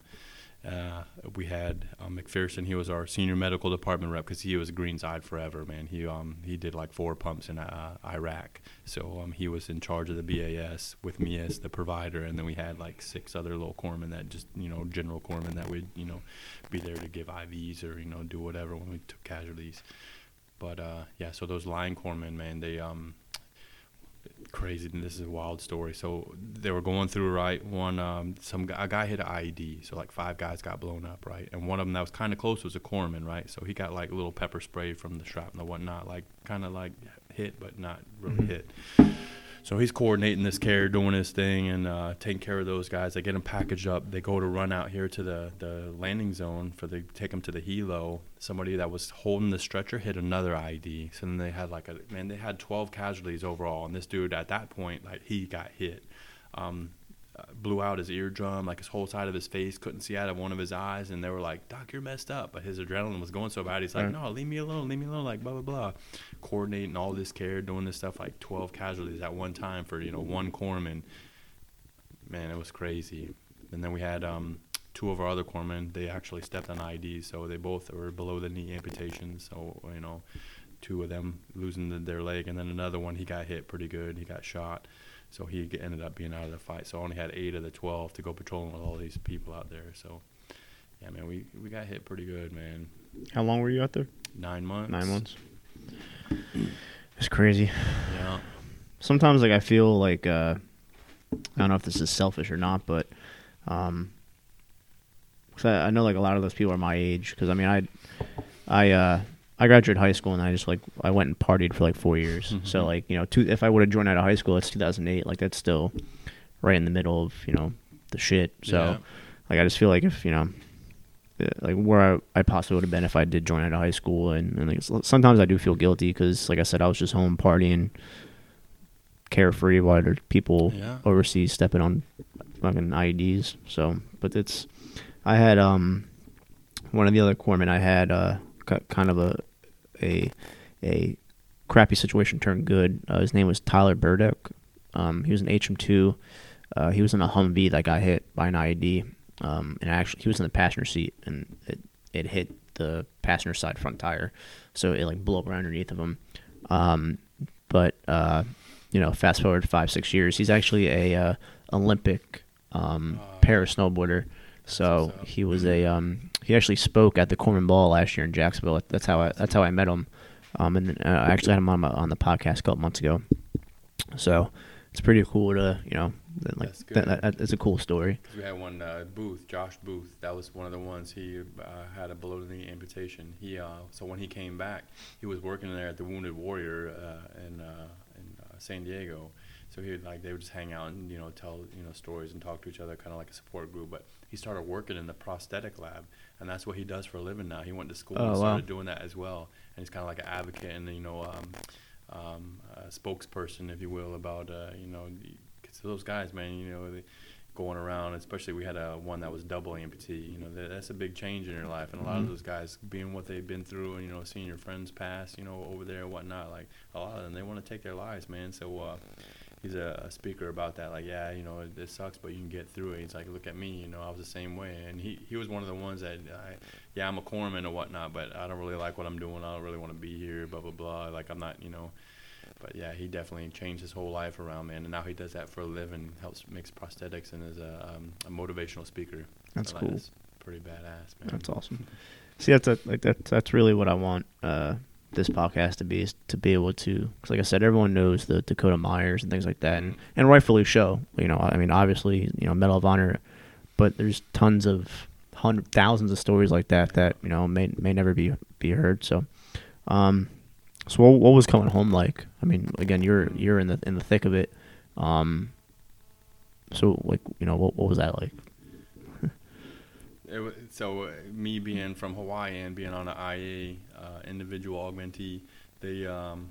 Uh, we had um, McPherson. He was our senior medical department rep because he was greenside forever, man. He um, he did like four pumps in uh, Iraq, so um, he was in charge of the BAS with me as the provider, and then we had like six other little corpsmen that just you know general corpsmen that would you know be there to give IVs or you know do whatever when we took casualties. But uh, yeah, so those line corpsmen, man, they um, crazy. This is a wild story. So they were going through right. One, um, some guy, a guy hit an IED. So like five guys got blown up, right? And one of them that was kind of close was a corpsman, right? So he got like a little pepper spray from the shrapnel and whatnot, like kind of like hit, but not really Mhm. hit. So he's coordinating this care, doing his thing, and uh, taking care of those guys. They get them packaged up. They go to run out here to the, the landing zone for the take them to the helo. Somebody that was holding the stretcher hit another ID. So then they had like a man. They had 12 casualties overall, and this dude at that point, like he got hit. Um, blew out his eardrum, like his whole side of his face, couldn't see out of one of his eyes, and they were like, "Doc, you're messed up." But his adrenaline was going so bad, he's like, Right. "No, leave me alone, leave me alone." Like blah blah blah, coordinating all this care, doing this stuff, like 12 casualties at one time for you know one corpsman. Man, it was crazy. And then we had um, two of our other corpsmen. They actually stepped on IDs, so they both were below the knee amputations. So you know, two of them losing the, their leg, and then another one he got hit pretty good. He got shot. So he ended up being out of the fight. So I only had eight of the twelve to go patrolling with all these people out there. So, yeah, man, we we got hit pretty good, man. how long were you out there Nine months. nine months it's crazy Yeah. sometimes like I feel like uh I don't know if this is selfish or not, but um, cause I, I know like a lot of those people are my age because I mean I I uh I graduated high school and I just like I went and partied for like four years. So Mhm. like you know, two, if I would have joined out of high school, it's 2008. Like that's still right in the middle of you know the shit. So Yeah. like I just feel like if you know. uh, Like where I, I possibly would have been if I did join out of high school, and, and like, sometimes I do feel guilty because, like I said, I was just home partying, carefree while there's people Yeah. overseas stepping on fucking IEDs. So, but it's I had um one of the other corpsmen I had uh kind of a a a crappy situation turned good. Uh, his name was Tyler Burdick. Um, he was an HM2. Uh, he was in a Humvee that got hit by an IED. Um, and actually, he was in the passenger seat, and it, it hit the passenger side front tire, so it like blew up right underneath of him. Um, but uh, you know, fast forward five six years, he's actually a uh, Olympic um, para snowboarder. So he was a um, he actually spoke at the Corpsman Ball last year in Jacksonville. That's how I that's how I met him. Um, and uh, I actually had him on my, on the podcast a couple months ago. So it's pretty cool to you know like that, that, that, it's a cool story. We had one uh, Booth, Josh Booth. That was one of the ones he uh, had a below the knee amputation. He uh, so when he came back, he was working there at the Wounded Warrior uh, in uh, in uh, San Diego. So he would like they would just hang out and you know tell you know stories and talk to each other, kind of like a support group. But he started working in the prosthetic lab, and that's what he does for a living now. He went to school oh, and started wow. doing that as well, and he's kind of like an advocate and you know. Um, um, a spokesperson, if you will, about uh, you know, because those guys, man, you know, they, going around, especially we had a one that was double amputee. You know, that, that's a big change in your life, and a lot mm-hmm. of those guys, being what they've been through, and you know, seeing your friends pass, you know, over there and whatnot, like a lot of them, they want to take their lives, man. So. Uh, he's a, a, speaker about that. Like, yeah, you know, it, it, sucks, but you can get through it. He's like, look at me, you know, I was the same way. And he, he was one of the ones that, I, yeah, I'm a corpsman or whatnot, but I don't really like what I'm doing. I don't really want to be here, blah, blah, blah. Like, I'm not, you know, but yeah, he definitely changed his whole life around, man. And now he does that for a living, helps makes prosthetics, and is a, um, a motivational speaker. That's so cool. That's pretty badass, man. That's awesome. See, that's a, like that's that's really what I want uh, this podcast to be is to be able to, cause like I said, everyone knows the Dakota Meyers and things like that, and and rightfully so. You know, I mean, obviously, you know, Medal of Honor, but there's tons of hundred thousands of stories like that that you know may may never be be heard. So, um, so what, what was coming home like? I mean, again, you're you're in the in the thick of it. Um, so like you know what what was that like? It so uh, me being from Hawaii and being on an IA uh, individual augmentee, they um,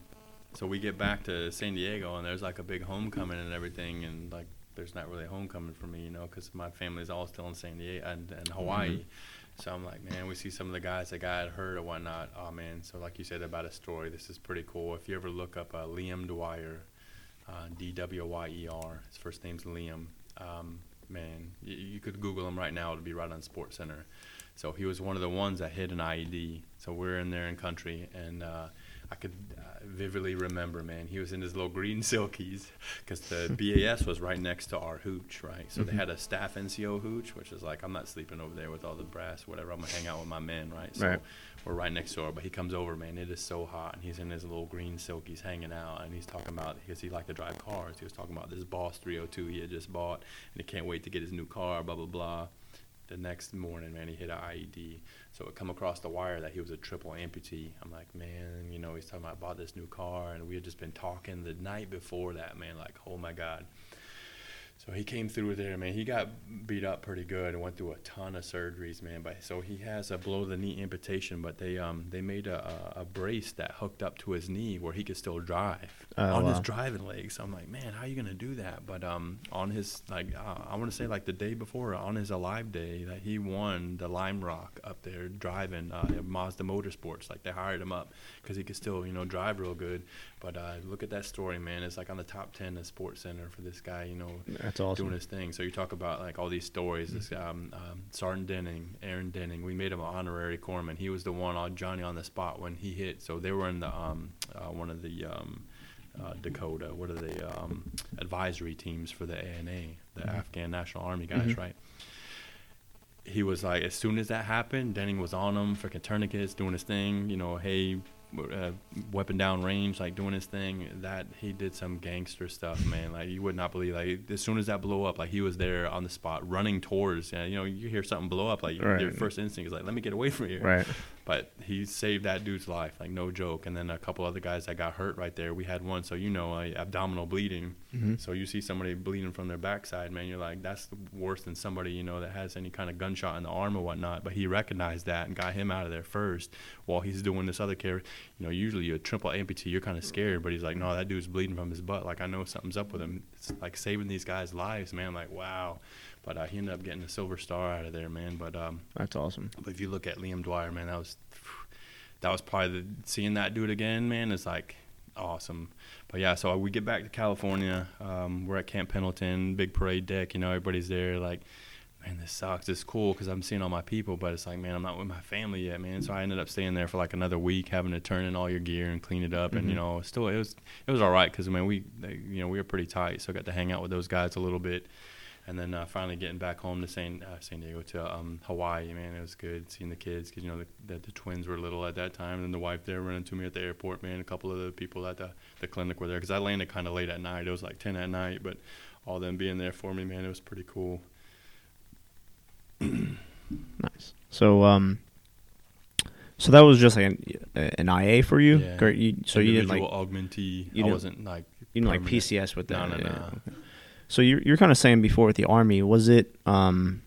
so we get back to San Diego and there's like a big homecoming and everything and like there's not really a homecoming for me, you know, because my family's all still in San Diego and, and Hawaii. Mm-hmm. So I'm like, man, we see some of the guys that got hurt or whatnot. Oh man, so like you said about a story, this is pretty cool. If you ever look up uh, Liam Dwyer, uh, D W Y E R, his first name's Liam. Um, man, y- you could Google him right now; it'll be right on Sports Center. So he was one of the ones that hit an IED. So we're in there in country, and uh, I could vividly remember, man, he was in his little green silkies because the BAS was right next to our hooch, right? So mm-hmm. they had a staff NCO hooch, which is like, I'm not sleeping over there with all the brass, whatever. I'm going to hang out with my men, right? So right. we're right next door. But he comes over, man, it is so hot. And he's in his little green silkies hanging out. And he's talking about, because he liked to drive cars, he was talking about this Boss 302 he had just bought. And he can't wait to get his new car, blah, blah, blah. The next morning, man, he hit an IED. So it come across the wire that he was a triple amputee. I'm like, man, you know, he's talking about I bought this new car, and we had just been talking the night before that, man. Like, oh my god. So he came through with there, man. He got beat up pretty good and went through a ton of surgeries, man. But so he has a below the knee amputation, but they um they made a, a, brace that hooked up to his knee where he could still drive oh, on wow. his driving legs. So I'm like, man, how are you gonna do that? But um on his like uh, I want to say like the day before on his alive day that he won the Lime Rock up there driving uh, Mazda Motorsports. Like they hired him up because he could still you know drive real good. But uh, look at that story, man. It's like on the top ten of Sports Center for this guy, you know, That's awesome. doing his thing. So you talk about like all these stories. Mm-hmm. This um, um, Sergeant Denning, Aaron Denning. We made him an honorary corpsman. He was the one on Johnny on the spot when he hit. So they were in the um, uh, one of the um, uh, Dakota. What are the um, advisory teams for the ANA, the mm-hmm. Afghan National Army guys, mm-hmm. right? He was like, as soon as that happened, Denning was on him, freaking tourniquets, doing his thing. You know, hey, uh, weapon down range, like doing his thing. That he did some gangster stuff, man. Like you would not believe. Like as soon as that blew up, like he was there on the spot, running towards. Yeah, you know, you hear something blow up, like right. your first instinct is like, let me get away from here. Right. But he saved that dude's life, like no joke. And then a couple other guys that got hurt right there. We had one, so you know, like, abdominal bleeding. Mm-hmm. So you see somebody bleeding from their backside, man. You're like, that's worse than somebody you know that has any kind of gunshot in the arm or whatnot. But he recognized that and got him out of there first while he's doing this other care. you know, usually a triple amputee, you're kind of scared, but he's like, no, that dude's bleeding from his butt. Like I know something's up with him. It's like saving these guys' lives, man. like wow. But uh, he ended up getting a silver star out of there, man. But um, That's awesome. but if you look at Liam Dwyer, man, that was that was probably the, seeing that dude again, man, is like awesome. But yeah, so we get back to California. Um, we're at Camp Pendleton, big parade deck. You know, everybody's there. Like, man, this sucks. It's cool because I'm seeing all my people, but it's like, man, I'm not with my family yet, man. So I ended up staying there for like another week, having to turn in all your gear and clean it up. And you Mhm. know, still it was it was all right because I mean we they, you know we were pretty tight, so I got to hang out with those guys a little bit. And then uh, finally getting back home to San uh, San Diego to um, Hawaii, man, it was good seeing the kids because you know the, the the twins were little at that time, and the wife there running to me at the airport, man. A couple of the people at the the clinic were there because I landed kind of late at night. It was like ten at night, but all them being there for me, man, it was pretty cool. Nice. So um, so that was just like an, an IA for you. Yeah. You, so you didn't like augmentee. you I wasn't like you didn't like. PCS with No, that. no, yeah, no. okay. So you're you're kind of saying before with the army, was it um?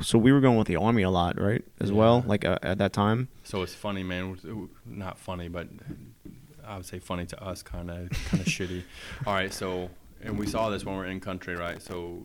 So we were going with the army a lot, right? As Yeah. well, like uh, at that time. So it's funny, man. Not funny, but I would say funny to us, kind of kind of shitty. All right, so and we saw this when we are in country, right? So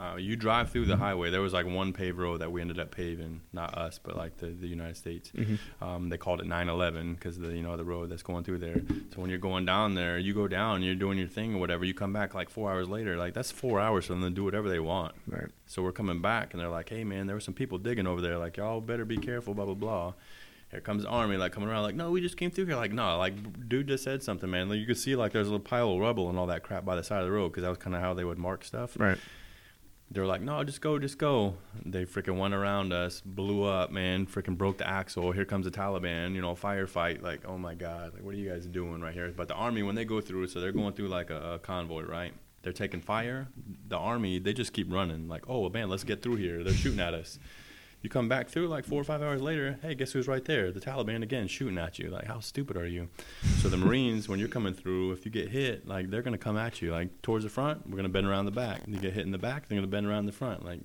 uh, you drive through the highway. There was like one paved road that we ended up paving, not us, but like the, the United States. Mm-hmm. Um, they called it 911 because the you know the road that's going through there. So when you're going down there, you go down, you're doing your thing or whatever. You come back like four hours later. Like that's four hours for them to do whatever they want. Right. So we're coming back, and they're like, "Hey, man, there were some people digging over there. Like, y'all better be careful." Blah blah blah. Here comes the army, like coming around, like, "No, we just came through here." Like, no, like, dude just said something, man. Like, you could see like there's a little pile of rubble and all that crap by the side of the road because that was kind of how they would mark stuff. Right. They were like, "No, just go, just go." They freaking went around us, blew up, man. Freaking broke the axle. Here comes the Taliban, you know, firefight. Like, oh my god, like, what are you guys doing right here? But the army, when they go through, so they're going through like a, a convoy, right? They're taking fire. The army, they just keep running. Like, oh man, let's get through here. They're shooting at us. You come back through like four or five hours later. Hey, guess who's right there? The Taliban again, shooting at you. Like, how stupid are you? So the Marines, when you're coming through, if you get hit, like they're gonna come at you, like towards the front. We're gonna bend around the back. You get hit in the back, they're gonna bend around the front. Like,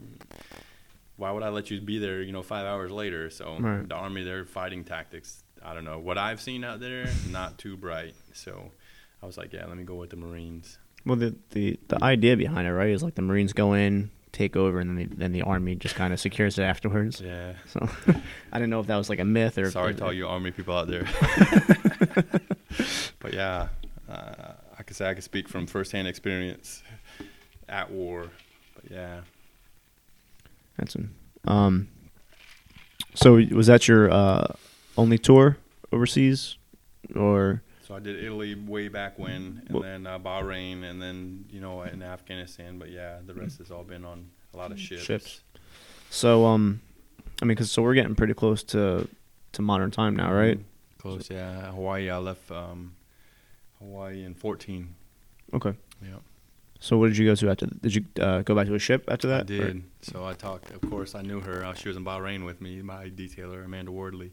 why would I let you be there? You know, five hours later. So Right. the army, their fighting tactics. I don't know what I've seen out there. Not too bright. So I was like, yeah, let me go with the Marines. Well, the, the the idea behind it, right, is like the Marines go in, take over, and then the, then the army just kind of secures it afterwards. Yeah. So I didn't know if that was like a myth or. Sorry if, to all you army people out there. but yeah, uh, I could say I could speak from firsthand experience at war. But yeah. That's an, um. So was that your uh, only tour overseas, or So I did Italy way back when, and Well- then uh, Bahrain, and then you know in Afghanistan. But yeah, the rest has all been on a lot of ships. Ships. so? Um, I mean, cause so we're getting pretty close to to modern time now, right? Mhm. Close, yeah. Hawaii, I left um, Hawaii in 14. Okay. Yeah, So what did you go to after? Did you uh, go back to a ship after that? I or- did. So I talked. Of course, I knew her. Uh, she was in Bahrain with me, my detailer Amanda Wardley.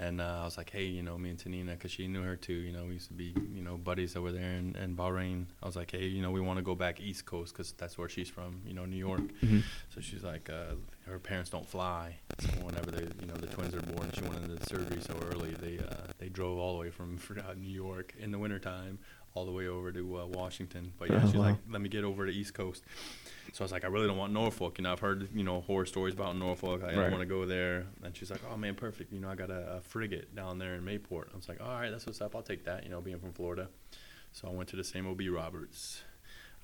And uh, I was like, hey, you know, me and Tanina, because she knew her too. You know, we used to be, you know, buddies over there in, in Bahrain. I was like, hey, you know, we want to go back East Coast because that's where she's from, you know, New York. Mhm. So she's like, uh, her parents don't fly. So whenever they, you know, the twins are born, she went into the surgery so early. They uh, they drove all the way from New York in the wintertime all the way over to uh, Washington. But yeah, Oh, she's wow. like, let me get over to East Coast. So I was like, I really don't want Norfolk. You know, I've heard you know horror stories about Norfolk. I Right. don't want to go there. And she's like, Oh man, perfect. You know, I got a, a frigate down there in Mayport. I was like, All right, that's what's up. I'll take that. You know, being from Florida. So I went to the Sammy B. Roberts.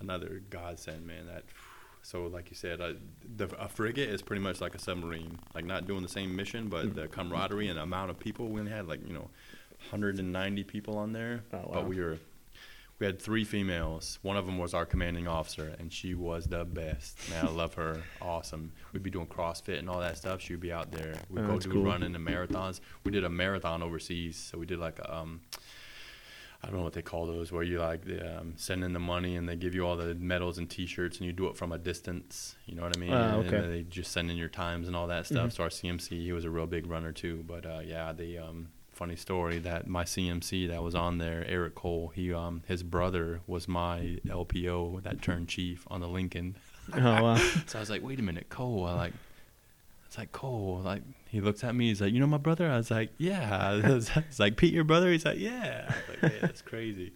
Another godsend, man. That so like you said, uh, the, a frigate is pretty much like a submarine. Like not doing the same mission, but the camaraderie and amount of people we only had like you know, 190 people on there. Oh, wow. But we were we had three females. One of them was our commanding officer, and she was the best. Man, I love her. Awesome. We'd be doing CrossFit and all that stuff. She'd be out there. We'd Oh, go do cool. running and marathons. We did a marathon overseas, so we did like a, um, I don't know what they call those, where you like um, send in the money and they give you all the medals and T-shirts, and you do it from a distance. You know what I mean? And okay. then they just send in your times and all that stuff. Mhm. So our CMC, he was a real big runner too. But uh, yeah, the um, funny story that my CMC that was on there, Eric Cole, he um, his brother was my LPO that turned chief on the Lincoln. Oh wow. So I was like, wait a minute, Cole. I like. It's like Cole, like he looks at me. He's like, you know my brother. I was like, yeah. It's like Pete, your brother. He's like, yeah. I was like, yeah, that's crazy.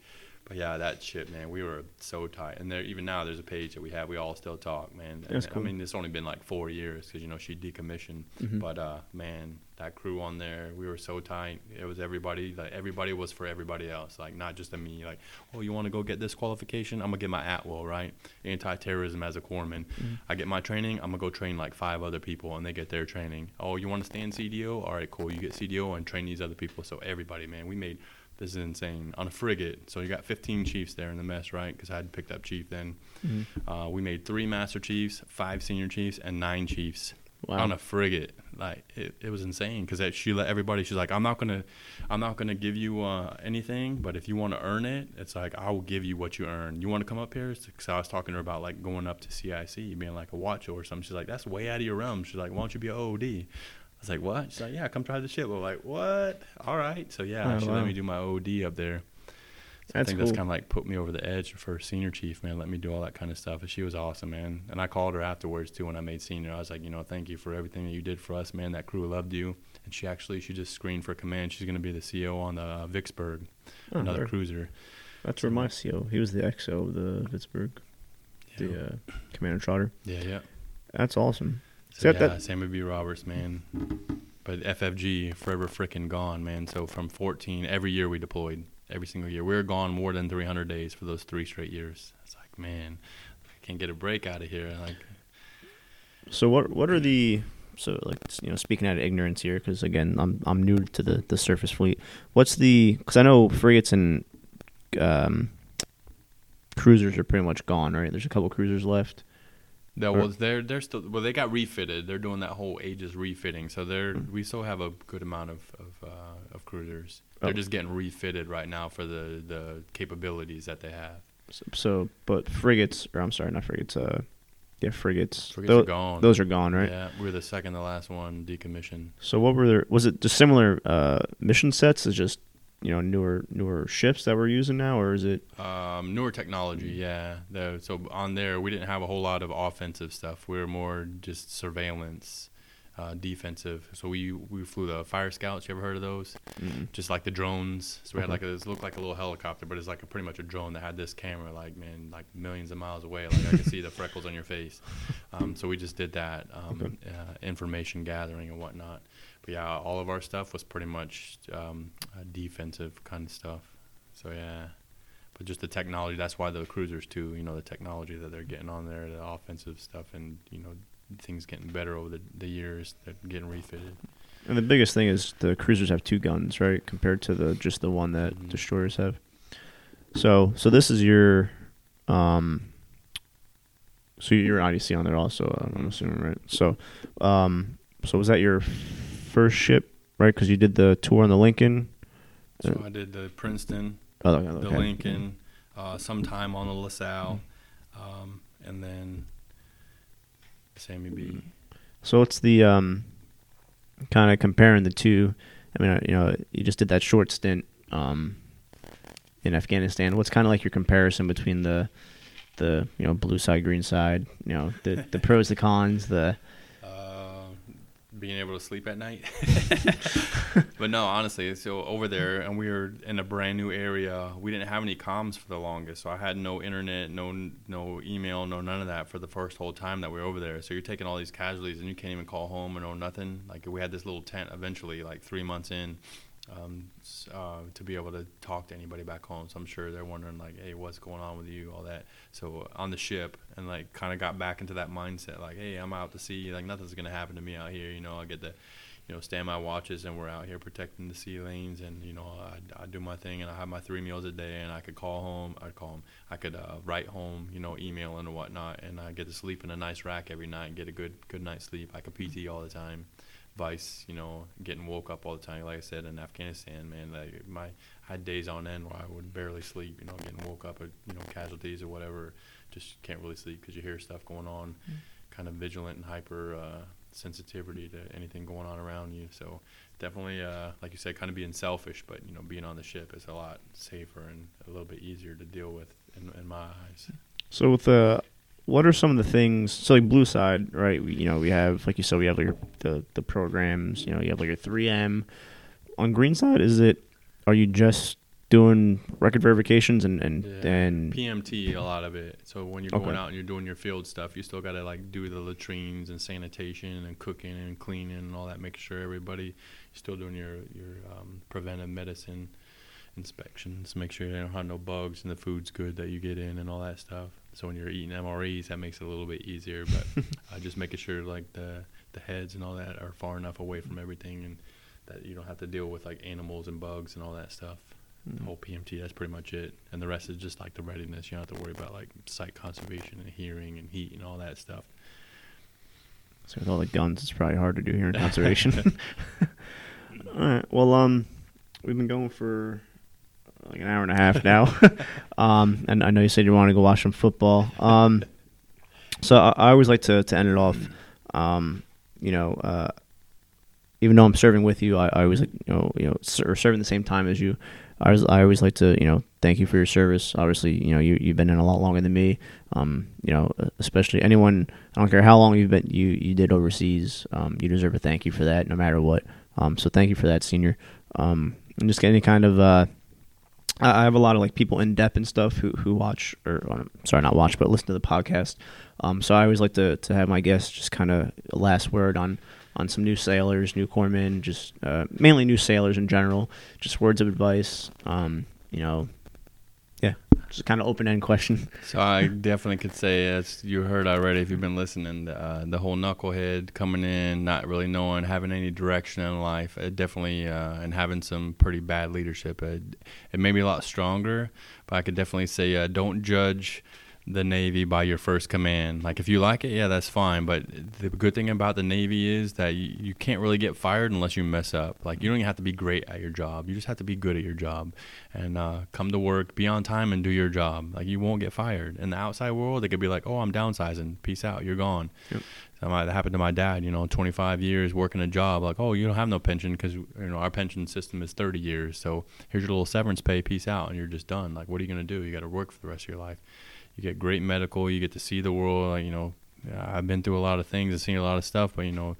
But yeah, that shit, man, we were so tight. And there, even now, there's a page that we have. We all still talk, man. That's And, cool. I mean, it's only been like four years because you know she decommissioned. Mhm. But uh, man, that crew on there, we were so tight. It was everybody. Like everybody was for everybody else. Like not just me. Like, oh, you want to go get this qualification? I'm gonna get my Atwell right, anti-terrorism as a corpsman. Mhm. I get my training. I'm gonna go train like five other people, and they get their training. Oh, you want to stay in CDO? All right, cool. You get CDO and train these other people. So everybody, man, we made this is insane on a frigate. So you got 15 chiefs there in the mess, right? Because I had picked up chief then. Mhm. Uh, we made three master chiefs, five senior chiefs, and nine chiefs Wow. on a frigate. Like it, it was insane because she let everybody. She's like, I'm not gonna, I'm not gonna give you uh, anything, but if you want to earn it, it's like I will give you what you earn. You want to come up here? Because I was talking to her about like going up to CIC, being like a watcher or something. She's like, that's way out of your realm. She's like, why don't you be a OOD? I was like, what? She's like, yeah, come try the shit. We're like, what? All right. So yeah, Oh, she wow. let me do my OD up there. So I think cool. that's kind of like put me over the edge for senior chief, man. Let me do all that kind of stuff. And she was awesome, man. And I called her afterwards too when I made senior. I was like, you know, thank you for everything that you did for us, man. That crew loved you. And she actually, she just screened for command. She's going to be the CO on the uh, Vicksburg, Oh, another there. cruiser. That's where my CO. He was the XO of the Pittsburgh, Yeah, the uh, Commander Trotter. yeah. yeah. That's awesome. So yeah, that- Sammy B. Roberts, man. But FFG forever freaking gone, man. So from 14, every year we deployed, every single year. We were gone more than 300 days for those three straight years. It's like, man, I can't get a break out of here. Like, So what what are the so like you know speaking out of ignorance here because again I'm I'm new to the the surface fleet. What's the because I know frigates and um, cruisers are pretty much gone, right? There's a couple cruisers left. That was they're they're still well they got refitted. They're doing that whole Aegis refitting. So they're Mm. we still have a good amount of of, uh, of cruisers. They're Oh. just getting refitted right now for the the capabilities that they have. So, so but frigates or I'm sorry, not frigates. Uh, yeah, frigates. Frigates Tho- are gone. Those are gone, right? Yeah, we were the second to last one decommissioned. So what were there? Was it just similar uh, mission sets? Is just you know newer newer ships that we're using now, or is it? Um, newer technology, yeah. The, so on there, we didn't have a whole lot of offensive stuff. We were more just surveillance, uh, defensive. So we we flew the fire scouts. You ever heard of those? Mm, Just like the drones. So we had Mhm. like a, this looked like a little helicopter, but it's like a, pretty much a drone that had this camera, like man, like millions of miles away. Like I could see the freckles on your face. Um, so we just did that um, Okay. uh, information gathering and whatnot. But yeah, all of our stuff was pretty much um, uh, defensive kind of stuff. So yeah, but just the technology. That's why the cruisers too. You know, the technology that they're getting on there, the offensive stuff, and you know, things getting better over the, the years. They're getting refitted. And the biggest thing is the cruisers have two guns, right? Compared to the just the one that Mhm. destroyers have. So so this is your um so you're an IDC on there also, I'm assuming, right? So um so was that your first ship, right? Cuz you did the tour on the Lincoln. So I did the Princeton, Oh, okay. the. Lincoln, uh, sometime on the LaSalle, um, and then Sammy B. So it's the um kind of comparing the two. I mean, uh, you know, you just did that short stint um in Afghanistan. What's kind of like your comparison between the the you know blue side, green side? You know, the the pros, the cons, the being able to sleep at night. but no, honestly, so over there, and we were in a brand new area. We didn't have any comms for the longest, so I had no internet, no no email, no none of that for the first whole time that we were over there. So you're taking all these casualties, and you can't even call home or no nothing. Like we had this little tent eventually, like three months in. Um, uh, to be able to talk to anybody back home, so I'm sure they're wondering like, "Hey, what's going on with you?" All that. So uh, on the ship, and like kind of got back into that mindset, like, "Hey, I'm out to sea. Like nothing's gonna happen to me out here. You know, I get to, you know, stand my watches, and we're out here protecting the sea lanes, and you know, I, I do my thing, and I have my three meals a day, and I could call home. I'd call home. I could uh, write home, you know, email and whatnot, and I get to sleep in a nice rack every night, and get a good good night's sleep. I could PT all the time. Vice, you know, getting woke up all the time. Like I said, in Afghanistan, man, like my I had days on end where I would barely sleep. You know, getting woke up at you know casualties or whatever. Just can't really sleep because you hear stuff going on. Kind of vigilant and hyper uh, sensitivity to anything going on around you. So definitely, uh, like you said, kind of being selfish, but you know, being on the ship is a lot safer and a little bit easier to deal with in, in my eyes. so with the what are some of the things? So like blue side, right? We, you know, we have like you said, we have like your, the the programs. You know, you have like your 3M. On green side, is it? Are you just doing record verifications and and Yeah. and PMT a lot of it. So when you're Okay. going out and you're doing your field stuff, you still got to like do the latrines and sanitation and cooking and cleaning and all that. Making sure everybody you're still doing your your um, preventive medicine inspections. Make sure you don't have no bugs and the food's good that you get in and all that stuff. So when you're eating MREs, that makes it a little bit easier. But uh, just making sure like the the heads and all that are far enough away from everything and that you don't have to deal with like animals and bugs and all that stuff the whole PMT. That's pretty much it, and the rest is just like the readiness. You don't have to worry about like sight conservation and hearing and heat and all that stuff. So with all the guns, it's probably hard to do here in conservation. all right. Well, um, we've been going for like an hour and a half now. um, and I know you said you want to go watch some football. Um, so I, I always like to to end it off. Um, you know, uh, even though I'm serving with you, I, I always like you know you know ser- serving the same time as you. I, was, I always like to you know thank you for your service. Obviously, you know you you've been in a lot longer than me. Um, you know, especially anyone. I don't care how long you've been you you did overseas. Um, you deserve a thank you for that, no matter what. Um, so thank you for that, senior. Um, and just any kind of uh, I have a lot of like people in depth and stuff who who watch or um, sorry not watch but listen to the podcast. Um, so I always like to to have my guests just kind of last word on on some new sailors, new corpsmen, just uh, mainly new sailors in general. Just words of advice. Um, you know, just kind of open end question. So I definitely could say, as you heard already, if you've been listening, uh, the whole knucklehead coming in, not really knowing, having any direction in life, it definitely, uh, and having some pretty bad leadership, it, it made me a lot stronger. But I could definitely say, uh, don't judge the Navy by your first command. Like if you like it, yeah, that's fine. But the good thing about the Navy is that you, you can't really get fired unless you mess up. Like you don't even have to be great at your job. You just have to be good at your job, and uh, come to work, be on time, and do your job. Like you won't get fired. In the outside world, they could be like, "Oh, I'm downsizing. Peace out. You're gone." Yep. So that happened to my dad. You know, 25 years working a job. Like, oh, you don't have no pension because you know our pension system is 30 years. So here's your little severance pay. Peace out, and you're just done. Like, what are you gonna do? You got to work for the rest of your life you get great medical you get to see the world like, you know i've been through a lot of things and seen a lot of stuff but you know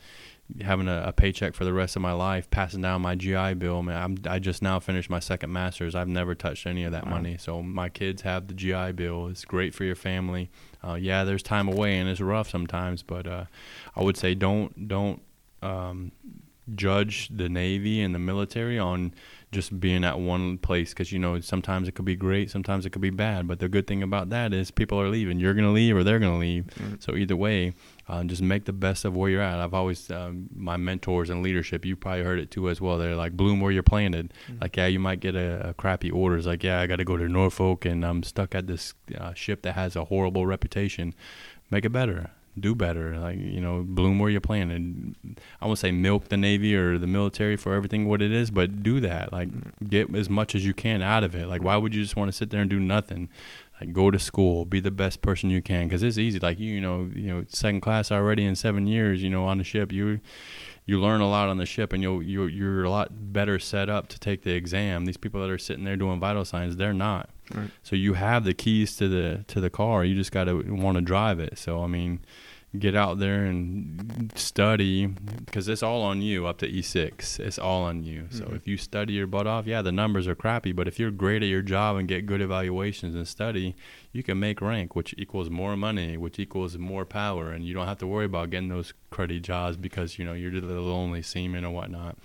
having a, a paycheck for the rest of my life passing down my gi bill man I'm, i just now finished my second master's. I've never touched any of that Wow. money. So my kids have the gi bill. It's great for your family. Uh, yeah there's time away and it's rough sometimes but uh, i would say don't don't um, judge the navy and the military on just being at one place because you know sometimes it could be great sometimes it could be bad but the good thing about that is people are leaving. You're going to leave or they're going to leave. Right. so either way uh, just make the best of where you're at. I've always um, my mentors and leadership you probably heard it too as well. They're like bloom where you're planted. Mhm. like yeah you might get a, a crappy orders. Like yeah i got to go to norfolk and i'm stuck at this uh, ship that has a horrible reputation. Make it better do better like you know bloom where you're planted. I won't say milk the navy or the military for everything what it is but do that. Like get as much as you can out of it. Like why would you just want to sit there and do nothing? Like go to school be the best person you can because it's easy. Like you you know you know second class already in seven years you know on the ship. You you learn a lot on the ship and you'll you're, you're a lot better set up to take the exam. These people that are sitting there doing vital signs they're not. Right. so you have the keys to the to the car. You just got to want to drive it. So i mean get out there and study because it's all on you up to E6. It's all on you. So Mhm. if you study your butt off, yeah, the numbers are crappy, but if you're great at your job and get good evaluations and study, you can make rank, which equals more money, which equals more power, and you don't have to worry about getting those cruddy jobs because you know you're the lonely seaman or whatnot.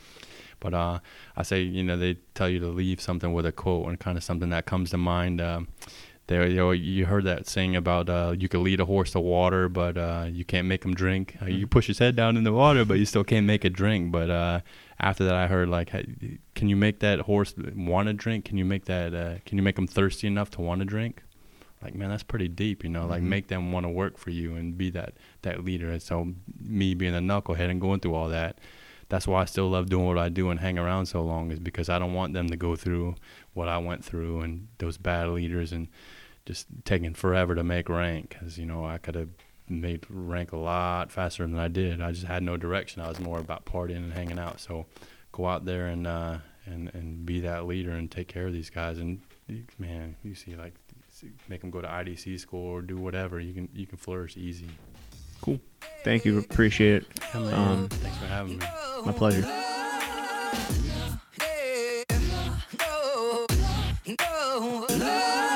But uh, I say, you know, they tell you to leave something with a quote and kind of something that comes to mind. Um, there, you know, you heard that saying about uh, you can lead a horse to water, but uh, you can't make him drink. Uh, you push his head down in the water, but you still can't make it drink. But uh, after that, I heard like, can you make that horse want to drink? Can you make that? Uh, can you make him thirsty enough to want to drink? Like, man, that's pretty deep, you know. Like, Mhm. make them want to work for you and be that that leader. And so, me being a knucklehead and going through all that, that's why I still love doing what I do and hang around so long is because I don't want them to go through what I went through and those bad leaders and just taking forever to make rank because you know I could have made rank a lot faster than I did. I just had no direction. I was more about partying and hanging out. So go out there and uh, and and be that leader and take care of these guys. And man, you see like make them go to IDC school or do whatever. You can you can flourish easy. Cool. Thank you. Appreciate it. Yeah, man. Um, Thanks for having me. My pleasure. no, no, no.